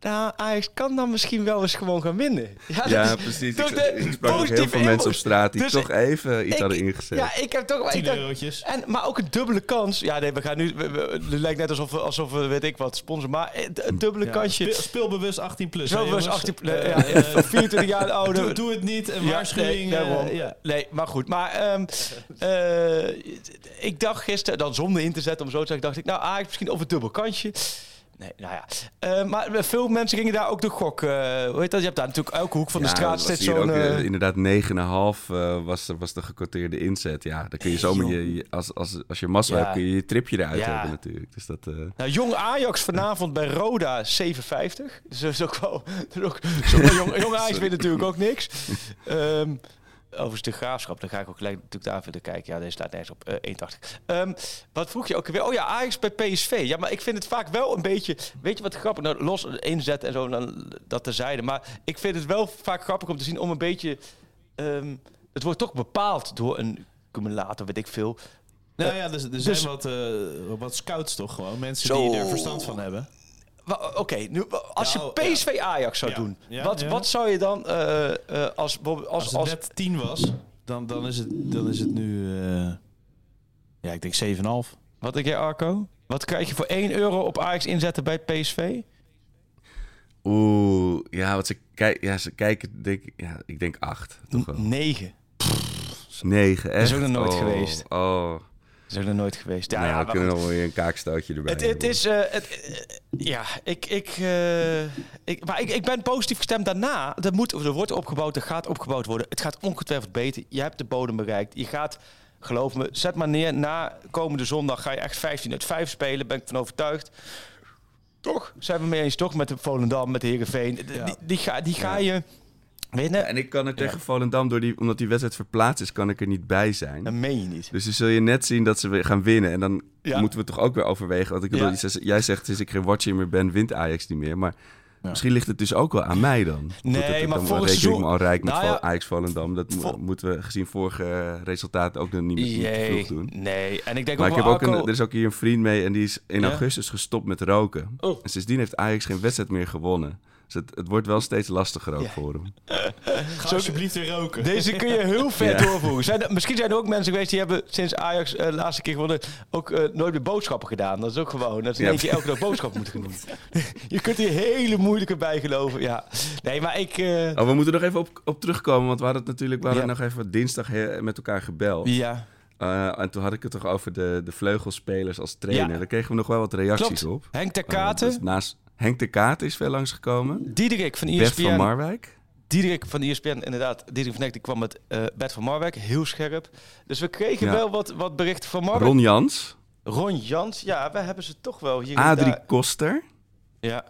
Nou, Ajax kan dan misschien wel eens gewoon gaan winnen. Ja, Ja, is precies. toch Ik, de ik sprak ook heel positieve veel mensen op straat die Dus toch even iets ik- hadden ingezet. Ja, ik heb toch wel... 10 ik dacht- eurotjes. En, maar ook een dubbele kans. Ja, nee, we gaan nu... we- we- Het lijkt net alsof we, alsof we, weet ik wat, sponsoren. Maar het- een dubbele Ja, kansje. speel- speelbewust 18 plus. Jongens? 18, Eh, ja, eh, van 24 jaar ouder. doe, doe het niet. Een Ja, waarschuwing. nee, eh, daarom. ja. Nee, maar goed. Maar ehm, eh, ik dacht gisteren, dan zonder in te zetten om zo te zeggen, dacht ik, nou, Ajax misschien over het dubbel kansje. Nee, nou ja. Eh, maar veel mensen gingen daar ook de gok. eh hoe heet dat? Je hebt daar natuurlijk elke hoek van de Ja, straat steeds zo'n... eh, inderdaad 9,5 eh was, de- was de gecoteerde inzet. Ja, dan kun je zomaar je, je- als, als, als je massa Ja. hebt, kun je je tripje eruit Ja. hebben natuurlijk. Dus dat, Nou, jong Ajax vanavond bij Roda 7,50. Dus dat is ook wel... [LAUGHS] Dat is ook, jong, jong Ajax [LAUGHS] wint natuurlijk ook niks. Ehm overigens de graafschap, dan ga ik ook gelijk natuurlijk daar verder kijken. Ja, deze staat nergens op. eh 1,80. Ehm, wat vroeg je ook weer? Oh ja, Ajax bij PSV. Ja, maar ik vind het vaak wel een beetje... Weet je wat grappig? Nou, los inzet en zo, dan, dat terzijde. Maar ik vind het wel vaak grappig om te zien om een beetje... ehm, het wordt toch bepaald door een cumulator, weet ik veel. Nou ja, dus, er zijn dus- wat, eh, wat scouts toch gewoon. Mensen Zo. die er verstand van hebben. Oké, nu als je oh, PSV Ajax zou Ja, doen, ja, wat, ja. wat zou je dan eh, eh, als, als, Als als, het net 10 was, dan, dan, is, het, dan is het nu... eh, ja, ik denk 7,5. wat denk jij Arco? Wat krijg je voor 1 euro op Ajax inzetten bij PSV? Oeh, ja, wat ze, kijk, ja, ze kijken, denk, ik- ja, ik denk 8. Toch wel. 9. 9, echt? is ook nog nooit Oh, geweest. Oh, Is er nooit geweest. Ja, nou, ja, we kunnen nog weer een kaakstootje erbij het, het is, eh, het, eh, ja, ik, ik, eh, ik, maar ik, ik ben positief gestemd daarna. Er, moet, er wordt opgebouwd, er gaat opgebouwd worden. Het gaat ongetwijfeld beter. Je hebt de bodem bereikt. Je gaat, geloof me, zet maar neer. Na komende zondag ga je echt 15 uit 5 spelen. Ben ik van overtuigd. Toch? Zijn we mee eens, toch? Met de Volendam, met de Heerenveen. Die, die ga, die ga je winnen. En ik kan er tegen Volendam, door die, omdat die wedstrijd verplaatst is, kan ik er niet bij zijn. Dat meen je niet. Dus dan zul je net zien dat ze weer gaan winnen. En dan Ja. moeten we toch ook weer overwegen. Want ik bedoel, Ja. jij zegt- sinds ik geen watcher meer ben, wint Ajax niet meer. Maar misschien ligt het dus ook wel aan mij dan. Nee, Goed, dat ik maar dan seizoen- me al rijk met Nou ja. Ajax Volendam. Dat Vol- moeten we gezien vorige resultaten ook nog niet, niet te vroeg doen. nee. En ik denk Maar ook ik heb ook een, er is ook hier een vriend mee en die is in Ja? augustus gestopt met roken. Oh. En sindsdien heeft Ajax geen wedstrijd meer gewonnen. Dus het, het wordt wel steeds lastiger ook Ja. voor hem. [LAUGHS] Ga alsjeblieft weer roken. Deze kun je heel ver [LAUGHS] Ja. doorvoeren. Zijn er- misschien zijn er ook mensen geweest die hebben sinds Ajax eh, de laatste keer gewonnen ook eh, nooit meer boodschappen gedaan. Dat is ook gewoon. Dat ze Ja. keer elke dag boodschappen moeten gaan doen. [LAUGHS] je kunt hier hele moeilijke bijgeloven. Ja. Nee, maar ik... eh, Oh, we moeten nog even op, op terugkomen, want we hadden het natuurlijk we hadden Ja. nog even dinsdag met elkaar gebeld. ja, Uh, en toen had ik het toch over de, de vleugelspelers als trainer. Ja. Daar kregen we nog wel wat reacties klopt. op. Henk ter Uh, Katen, dus naast Henk de Kaat is veel langsgekomen. Diederik van E Bert ESPN. van Marwijk. Diederik van E ESPN, inderdaad, Diederik van die kwam met eh Bert van Marwijk, heel scherp. Dus we kregen Ja. wel wat, wat berichten van Marwijk. Ron Jans, Ron Jans, ja, we hebben ze toch wel hier Adrie daar. Koster. Ja.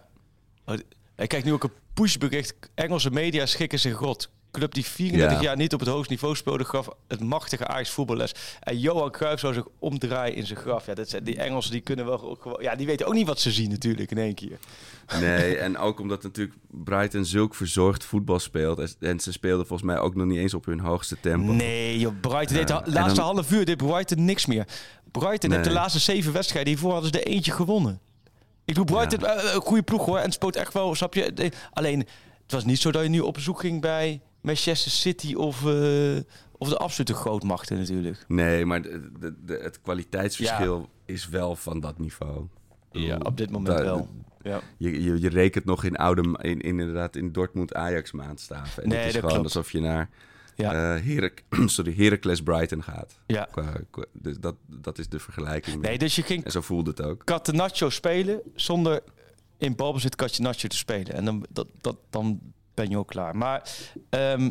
Oh, d- ik kijk nu ook een pushbericht. Engelse media schikken zich rot. Club die 34 Ja. jaar niet op het hoogste niveau speelde, gaf het machtige Ajax voetballes. En Johan Cruijff zou zich omdraaien in zijn graf. Ja, dat zijn, die Engelsen die kunnen wel. Ja, die weten ook niet wat ze zien natuurlijk in één keer. Nee, [LAUGHS] en ook omdat natuurlijk Brighton zulk verzorgd voetbal speelt. En- ze speelden volgens mij ook nog niet eens op hun hoogste tempo. Nee, joh, Brighton deed de laatste dan- half uur deed Brighton niks meer. Brighton heeft de laatste zeven wedstrijden hiervoor hadden ze er eentje gewonnen. Ik doe Brighton eh, een goede ploeg hoor en het spoot echt wel, snap je? De- Alleen het was niet zo dat je nu op bezoek ging bij Manchester City of, eh, of de absolute grootmachten natuurlijk. Nee, maar de, de, de- het kwaliteitsverschil is wel van dat niveau. Ja, op dit moment wel. Ja. Je, je, je rekent nog in oude, in, inderdaad in Dortmund Ajax maandstaven. En Nee, het is dat gewoon klopt. alsof je naar Ja. Herec- [CLEARS THROAT] sorry, Heracles Brighton gaat. Ja. Qua, qua- dus dat, dat is de vergelijking. Nee, dus je ging En zo voelde het ook. Catenaccio spelen zonder in balbezit Catenaccio te spelen. En dan, dat, dat, dan ben je ook klaar. Maar ehm,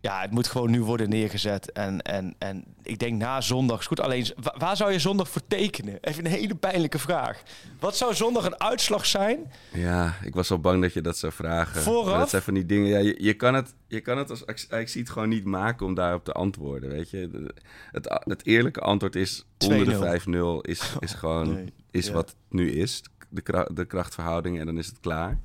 ja, het moet gewoon nu worden neergezet. En, en, en ik denk na zondag is goed. Alleen, wa- waar zou je zondag voor tekenen? Even een hele pijnlijke vraag. Wat zou zondag een uitslag zijn? Ja, ik was al bang dat je dat zou vragen. Vooraf? Maar dat zijn van die dingen. Ja, je, je, kan het, je kan het als ik zie het gewoon niet maken om daarop te antwoorden. Weet je, het, het eerlijke antwoord is 2-0. onder de 5-0 is, is gewoon [LAUGHS] Nee, is ja. wat het nu is. De, kra- de krachtverhouding en dan is het klaar.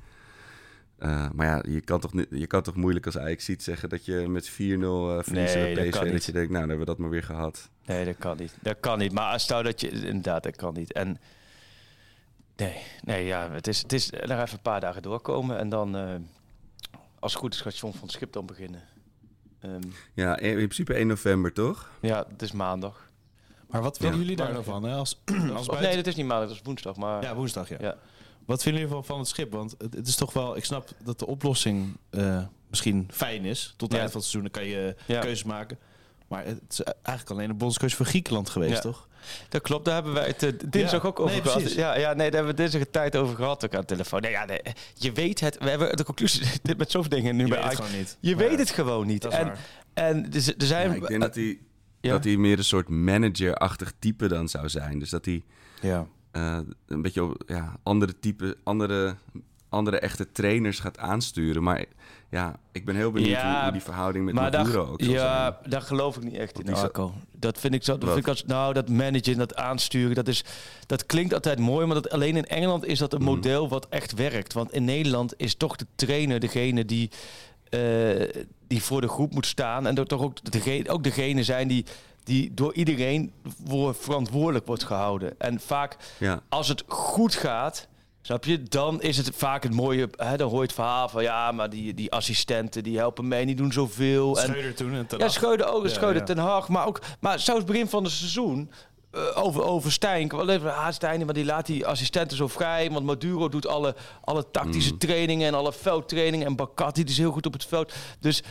Eh, maar ja, je kan, toch, niet- je kan toch moeilijk als Ajax ziet zeggen dat je met 4-0 eh verliest Nee, bij dat PSV. kan Dat, niet. je denkt, nou, dan hebben we dat maar weer gehad. Nee, dat kan niet. Dat kan niet. Maar stel dat je... Inderdaad, dat kan niet. En... Nee, nee ja, het is, het is nog even een paar dagen doorkomen. En dan, eh, als het goed is, gaat John van het Schip dan beginnen. Ehm, Ja, in, in principe 1 november, toch? ja, het is maandag. Maar wat vinden Ja. jullie daar nou van? Hè? Als, [CLEARS THROAT] als buiten- nee, dat is niet maandag, dat is woensdag. Maar Ja, woensdag, ja. Ja. Wat vinden jullie van, van het schip? Want het, het is toch wel... Ik snap dat de oplossing eh, misschien fijn is. Tot het Ja. eind van het seizoen dan kan je Ja. keuzes maken. Maar het is eigenlijk alleen een bondscoach voor Griekenland geweest, Ja. toch? dat klopt, daar hebben wij het eh, dinsdag Ja, ook over nee, gehad. precies. Ja, ja, nee, daar hebben we dinsdag een tijd over gehad ook aan de telefoon. Nee, ja, nee, je weet het. We hebben de conclusie [LAUGHS] dit met zoveel dingen nu Je bij weet het Ajax. gewoon niet. Je Maar weet het gewoon niet. Dat is En, waar. en er, z- er zijn... Ja, ik denk dat hij, ja. dat hij meer een soort manager-achtig type dan zou zijn. Dus dat hij ja. Eh, een beetje op, ja, andere type, andere, andere echte trainers gaat aansturen. Maar ja, ik ben heel benieuwd Ja, hoe, hoe die verhouding met Maduro ook ja, zijn. daar geloof ik niet echt in, Arco. Dat vind ik zo. Dat vind ik als, nou, dat managen, dat aansturen, dat, is, dat klinkt altijd mooi, maar dat, alleen in Engeland is dat een Mhm. model wat echt werkt. Want in Nederland is toch de trainer degene die, eh, die voor de groep moet staan. En dat toch ook degene, ook degene zijn die, die door iedereen voor verantwoordelijk wordt gehouden. En vaak Ja, als het goed gaat, snap je, dan is het vaak het mooie. Hè, dan hoor je het verhaal van ja, maar die, die assistenten die helpen mee, die doen zoveel. En, Schreuder toen en ten ja, Hag. Schreuder ook, Ja, Schreuder ja. ten Hag, maar ook, maar zelfs begin van het seizoen. eh, over, over Stijn. Wel even, ah, Stijn, maar die laat die assistenten zo vrij. Want Maduro doet alle, alle tactische trainingen en alle veldtrainingen. En Bakati die is heel goed op het veld. Dus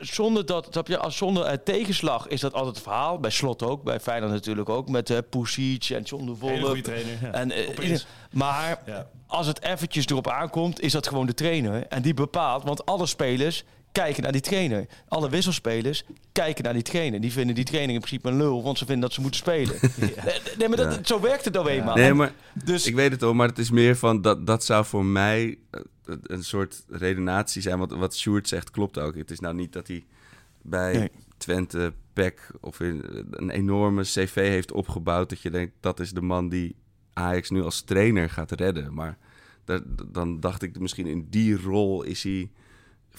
zonder dat, je, als zonder eh, tegenslag is dat altijd het verhaal. Bij Slot ook, bij Feyenoord natuurlijk ook. Met uh, Pusic en John de Hele Volle. goede trainer. Ja. En, eh, maar Ja. als het eventjes erop aankomt, is dat gewoon de trainer. En die bepaalt, want alle spelers kijken naar die trainer. Alle wisselspelers kijken naar die trainer. Die vinden die trainer in principe een lul, want ze vinden dat ze moeten spelen. [LAUGHS] nee, nee, maar dat, Ja. zo werkt het nou eenmaal. nee, En maar dus, ik weet het al, maar het is meer van dat, dat zou voor mij eh, een soort redenatie zijn. Want wat Sjoerd zegt klopt ook. Het is nou niet dat hij bij Nee. Twente, PEC of een enorme cv heeft opgebouwd. Dat je denkt, dat is de man die Ajax nu als trainer gaat redden. Maar daar- dan dacht ik misschien in die rol is hij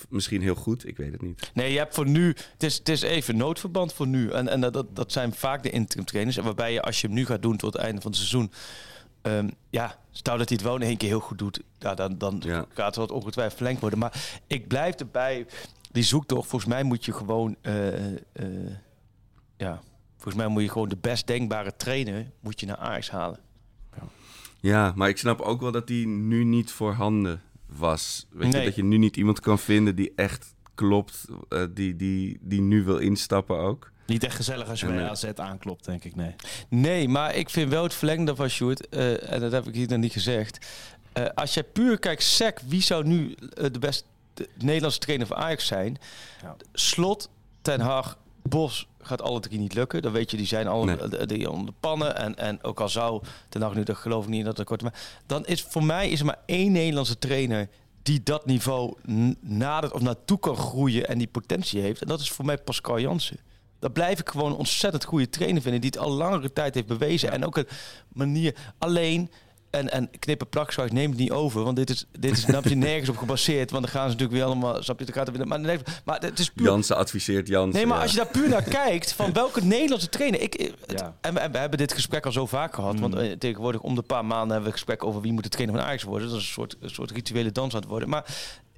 misschien heel goed. Ik weet het niet. nee, je hebt voor nu, het is, het is even noodverband voor nu. En, en dat- dat, dat zijn vaak de interim trainers. En waarbij je, als je hem nu gaat doen tot het einde van het seizoen, ehm, ja, stel dat hij het wel in één keer heel goed doet, ja, dan, dan Ja. gaat het ongetwijfeld verlengd worden. Maar ik blijf erbij, die zoektocht, volgens mij moet je gewoon, eh, eh, ja, volgens mij moet je gewoon de best denkbare trainer moet je naar Ajax halen. Ja, maar ik snap ook wel dat die nu niet voorhanden was. Weet je, dat je nu niet iemand kan vinden die echt klopt, eh, die, die, die nu wil instappen ook. Niet echt gezellig als je bij AZ aanklopt, denk ik. Nee. Nee, maar ik vind wel het verlengde van Sjoerd, eh, en dat heb ik hier nog niet gezegd. Eh, als jij puur kijkt, SEC, wie zou nu eh, de best de Nederlandse trainer van Ajax zijn. Slot, Ten Hag, Bos gaat alle drie niet lukken. Dan weet je, die zijn al Nee. eh, die onder pannen. En, en ook al zou Ten Hag nu, dat geloof ik niet dat het kort. Maar dan is voor mij is er maar één Nederlandse trainer die dat niveau nadert of naartoe kan groeien en die potentie heeft. En dat is voor mij Pascal Jansen. Dat blijf ik gewoon een ontzettend goede trainer vinden. Die het al langere tijd heeft bewezen. En ook een manier. Alleen. En, en knippen plakzwart neemt het niet over. Want dit is, dit is snap je, [LAUGHS] nergens op gebaseerd. Want dan gaan ze natuurlijk weer allemaal. Snap je, dan gaat er weer, maar, nee, maar het is puur. Jansen adviseert Jansen. Nee, maar ja. als je daar puur naar [LAUGHS] kijkt, van welke Nederlandse trainer... Ik, ik- het- Ja. en, we, en we hebben dit gesprek al zo vaak gehad. Want eh, tegenwoordig om de paar maanden hebben we een gesprek over wie moet de trainer van Ajax worden. Dat is een soort, een soort rituele dans aan het worden. Maar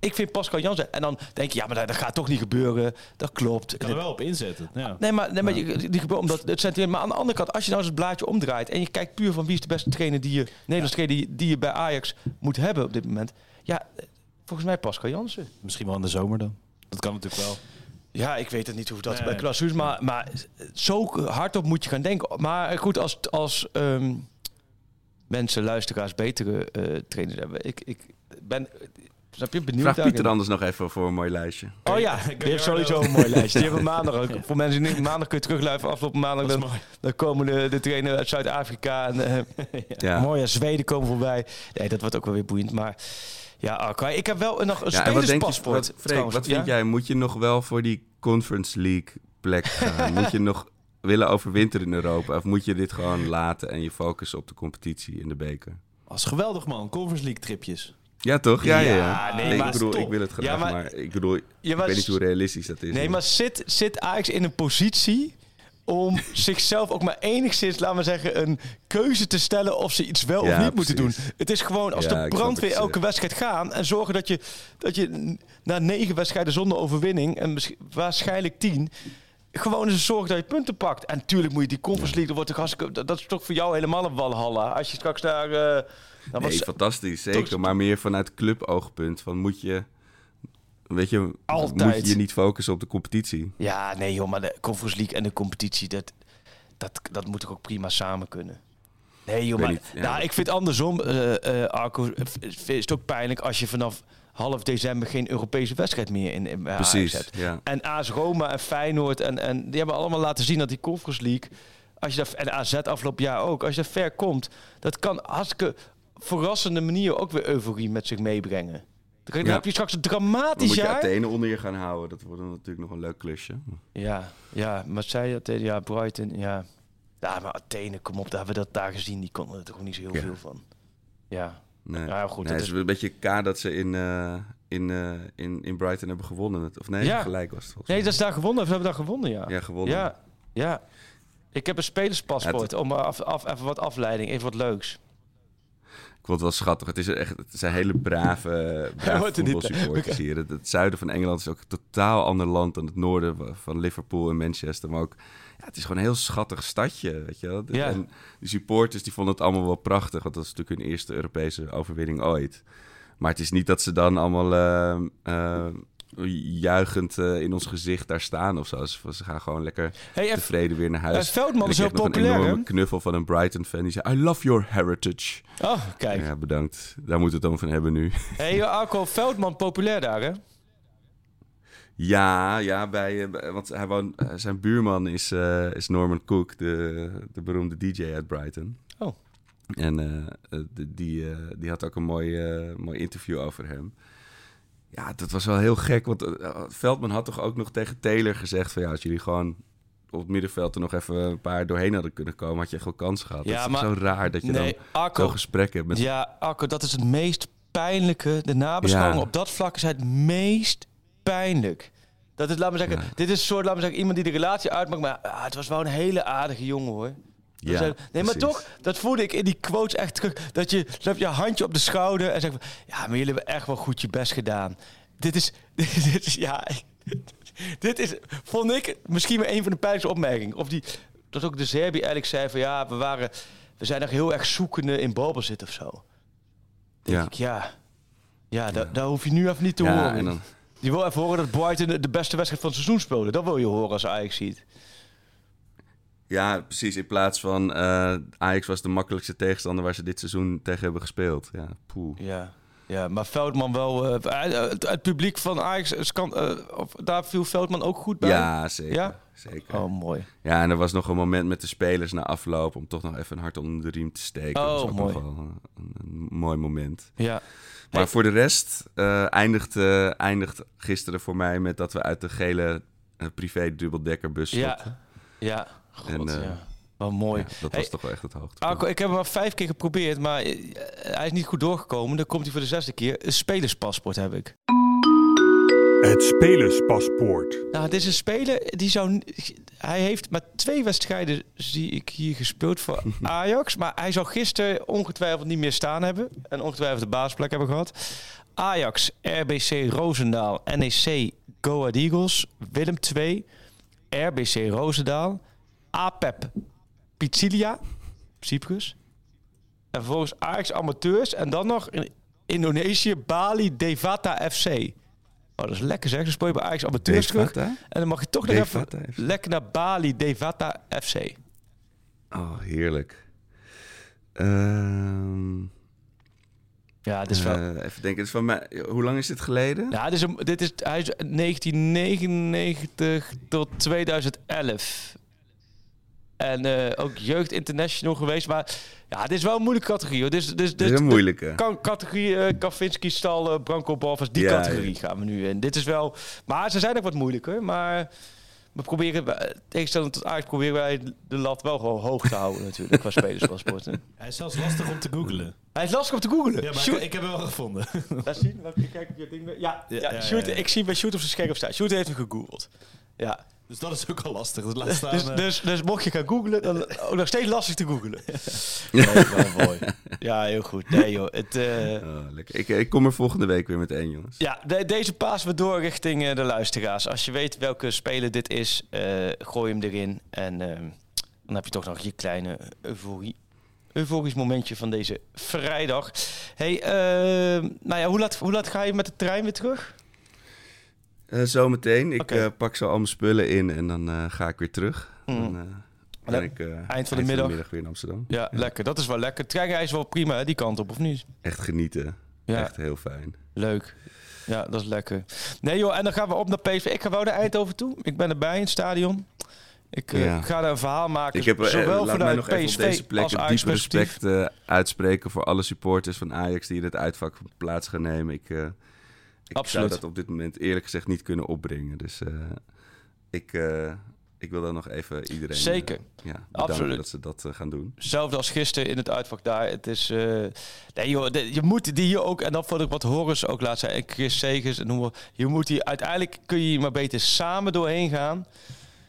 ik vind Pascal Jansen... En dan denk je, ja, maar dat, dat gaat toch niet gebeuren. Dat klopt. Ik kan er wel op inzetten. Ja. Nee, maar, nee, maar je- die gebeurt omdat het sentiment. Maar aan de andere kant, als je nou eens het blaadje omdraait en je kijkt puur van wie is de beste trainer die je Nederlandse trainer die, die je bij Ajax moet hebben op dit moment. Ja, volgens mij Pascal Jansen. Misschien wel in de zomer dan. Dat kan natuurlijk wel. Ja, ik weet het niet hoe dat Nee. bij Klaus maar, maar zo hardop moet je gaan denken. Maar goed, als, als ehm, mensen, luisteraars, betere eh trainers hebben. Ik, ik ben, snap je, benieuwd. Vraag. Pieter anders nog even voor een mooi lijstje. Oh ja, die heeft sowieso een mooi lijstje. Die hebben we maandag ook. Voor mensen die niet maandag kun je terugluisteren. Afgelopen maandag dan, dan komen de, de trainer uit Zuid-Afrika en eh [LAUGHS] Ja. mooie Zweden komen voorbij. Nee, dat wordt ook wel weer boeiend. Maar ja, Arkai, ik heb wel nog een Ja, en wat denk je, spelerspaspoort. wat, Freek, wat vind Ja? jij? Moet je nog wel voor die Conference League plek gaan? [LAUGHS] moet je nog willen overwinteren in Europa? Of moet je dit gewoon laten en je focussen op de competitie in de beker? Als geweldig man. Conference League tripjes. Ja, toch? Ja, ja, ja. Nee, maar ik bedoel, ik wil het graag, Ja, maar, maar- ik bedoel, Ja, maar ik weet niet hoe realistisch dat is. Nee, maar zit, zit Ajax in een positie om [LAUGHS] zichzelf ook maar enigszins, laten we zeggen, een keuze te stellen of ze iets wel of niet moeten doen. Het is gewoon als de brandweer elke wedstrijd gaan en zorgen dat je, dat je na negen wedstrijden zonder overwinning en waarschijnlijk tien, gewoon eens zorgen dat je punten pakt. En natuurlijk moet je die Conference League, dat, wordt toch hartstikke- dat, dat is toch voor jou helemaal een walhalla. Als je straks daar... eh dan Nee, was- fantastisch, zeker. Toch- Maar meer vanuit cluboogpunt. Van moet je, weet je, Altijd. moet je je niet focussen op de competitie? Ja, nee joh, maar de Conference League en de competitie, dat, dat, dat moet toch ook prima samen kunnen? Nee joh, maar niet, ja. nou, ik vind andersom, eh eh Arco, eh, is het ook pijnlijk als je vanaf half december geen Europese wedstrijd meer in, in bij Ajax Precies, hebt. ja. En AS Roma en Feyenoord, en, en die hebben allemaal laten zien dat die Conference League, als je dat, en AZ afgelopen jaar ook, als je daar ver komt, dat kan hartstikke verrassende manier ook weer euforie met zich meebrengen. Dan Ja. heb je straks een dramatisch moet je jaar. Athene onder je gaan houden. Dat wordt dan natuurlijk nog een leuk klusje. Ja, ja, Marseille, Athene, ja, Brighton, ja. Ja, maar Athene, kom op, daar hebben we dat daar gezien. Die konden er toch niet zo heel Ja. veel van. Ja, Nee, Ja, goed, nee, het is- een beetje K dat ze in, eh, in, eh, in, in Brighton hebben gewonnen. Of nee, Ja. gelijk was het nee, dat is daar gewonnen. Of we hebben daar gewonnen, ja. Ja, gewonnen. Ja, ja. Ik heb een spelerspaspoort om af, af, even wat afleiding, even wat leuks. Ik vond het wel schattig. Het, is echt, het zijn hele brave, [LAUGHS] brave er voetbalsupporters hier. Het, het zuiden van Engeland is ook een totaal ander land dan het noorden van Liverpool en Manchester. Maar ook, ja, het is gewoon een heel schattig stadje, weet je wel. Ja. En die supporters die vonden het allemaal wel prachtig, want dat is natuurlijk hun eerste Europese overwinning ooit. Maar het is niet dat ze dan allemaal eh, eh, juichend eh, in ons gezicht daar staan of zo. Ze, ze gaan gewoon lekker Hey, tevreden weer naar huis. Veldman is heel populair, een enorme knuffel van een Brighton-fan. Die zei, I love your heritage. Oh, kijk. Ja, bedankt. Daar moeten we het dan van hebben nu. [LAUGHS] hey, Arco Veldman, populair daar, hè? ja, ja, bij, eh, want hij woont, eh, zijn buurman is, is Norman Cook, de, de beroemde DJ uit Brighton. Oh. En die, die had ook een mooi, mooi interview over hem. Ja, dat was wel heel gek, want eh, Veldman had toch ook nog tegen Taylor gezegd van ja, als jullie gewoon op het middenveld er nog even een paar doorheen hadden kunnen komen, had je echt wel kans gehad. Ja, dat is maar- zo raar dat je Nee, dan Arco- zo'n gesprek hebt met Ja, Arco, dat is het meest pijnlijke. De nabeschouwing Ja. op dat vlak is het meest pijnlijk. Dat is, laat me zeggen, Ja. dit is een soort, laat me zeggen, iemand die de relatie uitmaakt. Maar ah, het was wel een hele aardige jongen, hoor. Ja, zei- nee, maar toch, dat voelde ik in die quotes echt terug. Dat je, heb je handje op de schouder en zegt ja, maar jullie hebben echt wel goed je best gedaan. Dit is, [LAUGHS] dit is, ja, [LAUGHS] dit is, vond ik misschien wel een van de pijnlijkste opmerkingen. Of die, dat ook de Serbi eigenlijk zei van, ja, we waren, we zijn nog heel erg zoekende in balbezit of zo. Denk Ja. ik, ja, ja, da- daar hoef je nu even niet te Ja, horen. en dan- Je wil even horen dat Brighton de- de beste wedstrijd van het seizoen speelde. Dat wil je horen als Ajax ziet. Ja, precies. In plaats van eh, Ajax was de makkelijkste tegenstander waar ze dit seizoen tegen hebben gespeeld. Ja, poeh. Ja. Ja, maar Veldman wel... eh, eh, het, het publiek van Ajax, kan, of, daar viel Veldman ook goed bij? Ja, zeker. Ja? zeker. Oh, mooi. Ja, en er was nog een moment met de spelers na afloop om toch nog even een hart onder de riem te steken. Oh, dat was ook mooi. nog wel een, mooi moment. Ja. Maar Hey. voor de rest eindigt, eindigt gisteren voor mij met dat we uit de gele privé dubbeldekkerbus stapten. Ja, ja. God, En, eh, ja. Wel mooi. Ja, dat Hey, was toch wel echt het hoogte. Arco, ik heb hem al vijf keer geprobeerd, maar eh, hij is niet goed doorgekomen. Dan komt hij voor de zesde keer. Een spelerspaspoort heb ik. Het spelerspaspoort. Nou, het is een speler die zou. Hij heeft maar twee wedstrijden zie ik hier gespeeld voor [LAUGHS] Ajax. Maar hij zou gisteren ongetwijfeld niet meer staan hebben. En ongetwijfeld de basisplek hebben gehad. Ajax, RBC Roosendaal, NEC Go Ahead Eagles, Willem II, RBC Roosendaal, APEP Pitsilia, Cyprus. En vervolgens Ajax Amateurs. En dan nog in Indonesië Bali Devata FC. Oh, dat is lekker zeg. Dan speel je bij Ajax Amateurs terug. En dan mag je toch nog even lekker naar Bali Devata FC. Oh, heerlijk. Ehm, Ja, het is wel... eh, even denken, het is van mij, hoe lang is dit geleden? Ja, dit is, een, dit is, hij is 1999 tot 2011. En eh, ook Jeugd International geweest. Maar ja, dit is wel een moeilijke categorie. Hoor. Dus, dus, Dit is een moeilijke. Kan, categorie uh, Kavinski, Stal, eh, Branko Balvers, die Ja, categorie gaan we nu in. Dit is wel... Maar ze zijn ook wat moeilijker. Maar we proberen, eh, tegenstelling tot Ajax, proberen wij de lat wel gewoon hoog te houden natuurlijk. qua spelerspaspoorten. Hij is zelfs lastig om te googlen. Hij is lastig om te googlen. Ja, maar ik, ik heb hem wel gevonden. Laat zien. Kijk op je ding. Ja, ja, Ja, ja, Sjoerd, ja, ja. ik zie bij Shoot op zijn scherm staan. Shoot heeft hem gegoogeld. Ja. Dus dat is ook al lastig. Dus laat staan, Dus, eh, dus, dus mocht je gaan googlen, dan [LAUGHS] ook nog steeds lastig te googlen. Mooi. Ja, heel goed. Nee joh, het, eh, Oh, lekker. Ik, ik kom er volgende week weer met één, jongens. ja, de- deze passen we door richting eh, de luisteraars. Als je weet welke speler dit is, eh, gooi hem erin. En eh, dan heb je toch nog je kleine euforie. Euforisch momentje van deze vrijdag. Hey, eh, nou ja, hoe laat, hoe laat ga je met de trein weer terug? Eh, zometeen. Ik eh, pak zo al mijn spullen in en dan eh, ga ik weer terug. Mm. Dan ben ik Eind van de middag. weer in Amsterdam. Ja, lekker. Dat is wel lekker. Treinreis is wel prima, hè, die kant op, of niet? Echt genieten. Ja. Echt heel fijn. Leuk. Ja, dat is lekker. Nee joh, en dan gaan we op naar PSV. Ik ga wel naar Eindhoven toe. Ik ben erbij in het stadion. Ik Ja. ga daar een verhaal maken. Ik heb eh, zowel vanuit nog PSV deze plek als Ajax diep respect uitspreken voor alle supporters van Ajax die in het uitvak plaats gaan nemen. Ik, ik Absoluut. zou dat op dit moment eerlijk gezegd niet kunnen opbrengen. Dus eh, ik, eh, ik wil dan nog even iedereen Zeker. eh, ja, bedanken Absoluut. dat ze dat gaan doen. Hetzelfde als gisteren in het uitvak daar. Het is... nee joh, de- je moet die hier ook... En dat vond ik wat Horus ook laat zijn. En Chris Segers en. Je moet hier... Uiteindelijk kun je hier maar beter samen doorheen gaan.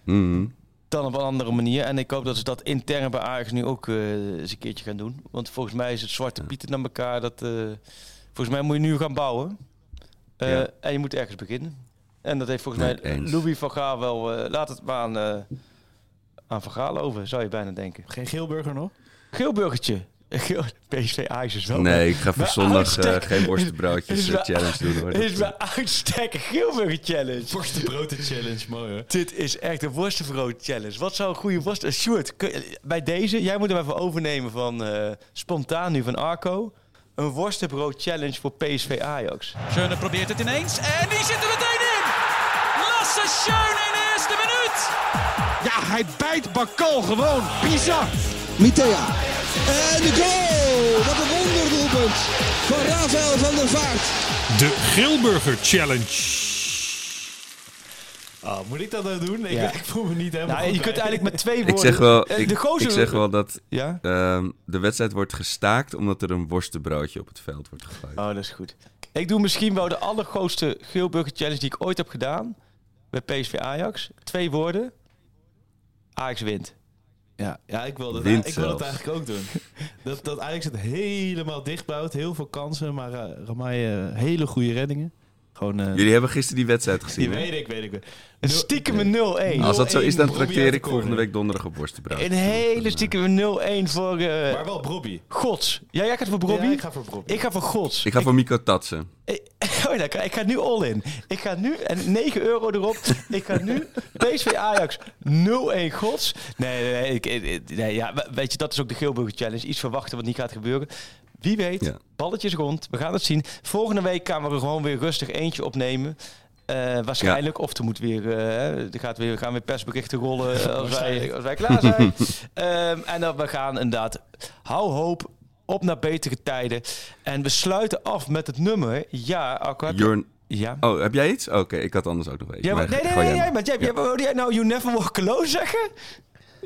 Mhm. dan op een andere manier. En ik hoop dat ze dat intern bij Ajax nu ook eens een keertje gaan doen. Want volgens mij is het zwarte pieten naar elkaar. Dat, volgens mij moet je nu gaan bouwen. Eh, Ja. En je moet ergens beginnen. En dat heeft volgens Nee, mij eens. Louis van Gaal wel... eh, laat het maar aan, eh, aan Van Gaal over, zou je bijna denken. Geen Geelburger nog? Geelburgertje. [LAUGHS] Geel, PSV Ajax is wel... Nee, ik ga voor zondag eh, uitstek- geen worstenbroodjes [LAUGHS] challenge doen hoor. Dit [LAUGHS] is bij uitstek een Geelburger challenge. Worstenbroden challenge, mooi hoor. Dit is echt een worstenbrood challenge. Wat zou een goede worst... Uh, Sjoerd, bij deze, jij moet hem even overnemen van eh, spontaan nu van Arco. Een worstenbrood challenge voor PSV Ajax. Schöne probeert het ineens en die zit er meteen in. Lasse Schöne in de eerste minuut. Ja, hij bijt Bakal gewoon. Bizar. Mitea. En de goal! Wat een wonderdoelpunt van Rafael van der Vaart. De Gilburger Challenge. Oh, moet ik dat nou doen? Ik, Ja. [LAUGHS] ik voel me niet helemaal Nou, je kunt eigenlijk met twee ik woorden... zeg wel, Eh, ik, de gozer- ik zeg wel dat Ja? ehm, de wedstrijd wordt gestaakt omdat er een worstenbroodje op het veld wordt gegooid. Oh, dat is goed. Ik doe misschien wel de allergrootste Geelburger challenge die ik ooit heb gedaan. Bij PSV Ajax. Twee woorden. Ajax wint. Ja, ja ik, wil dat, Wint ik wil dat eigenlijk ook doen. [LAUGHS] Dat, dat Ajax het helemaal dichtbouwt. Heel veel kansen, maar uh, Ramai eh, hele goede reddingen. Gewoon, eh, Jullie hebben gisteren die wedstrijd gezien. die weet ik, weet ik. Een stiekeme 0-1. Als dat zo is, dan 0-1 trakteer ik volgende week donderdag op worstenbrood. Een hele stiekeme 0-1 voor eh, Maar wel Brobby. Gods. Ja, jij gaat voor Brobby? Ja, ik ga voor Brobby. Ik ga voor Gods. Ik ga voor Miko Tatsen. [LAUGHS] Ik, oh, ja, ik ga nu all in. Ik ga nu, en 9 euro erop. ik ga nu [LAUGHS] PSV Ajax 0-1 Gods. Nee, nee, nee, ik, ik- nee, ja, weet je, dat is ook de Geelburger Challenge. Iets verwachten wat niet gaat gebeuren. Wie weet, Ja. balletjes rond. We gaan het zien. Volgende week gaan we er gewoon weer rustig eentje opnemen. Eh, waarschijnlijk. Of er, moet weer, eh, er gaat weer, gaan weer persberichten rollen [LAUGHS] eh, als, wij, als wij klaar zijn. [LAUGHS] Ehm, en dan we gaan inderdaad, hou hoop, op naar betere tijden. En we sluiten af met het nummer. Ja, Akko, ja. Oh, heb jij iets? Oké, ik had anders ook nog iets. Ja, maar, nee, nee, nee, jij nee, maar. jij, jij, wilde jij nou You Never Walk Alone zeggen?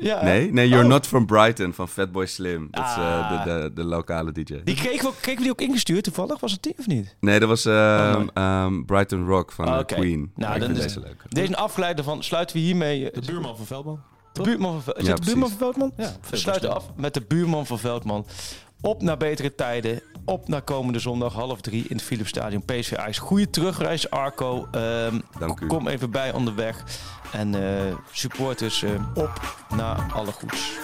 Ja? Nee, nee, You're Oh. Not From Brighton van Fatboy Slim. Dat is eh, Ah. de, de, de lokale DJ. Die kregen we, kregen we die ook ingestuurd toevallig? Was het die of niet? Nee, dat was ehm, Oh, ehm, Brighton Rock van eh, oké. Queen. Nou, dan is deze leuk. Deze afgeleide van sluiten we hiermee. De buurman van Veldman. De buurman van, is Ja, het de buurman van. Veldman? Ja, We sluiten af met de buurman van Veldman. Op naar betere tijden. Op naar komende zondag half drie in het Philipsstadion PSV Ajax. Goeie terugreis Arco. Ehm, Dank u. Kom even bij onderweg. En eh, supporters eh, op naar alle goeds.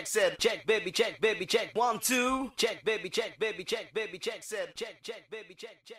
Check. Said check, baby, check, baby, check. One, two. Check, baby, check, baby, check, baby, check. Said check, check, baby, check, check.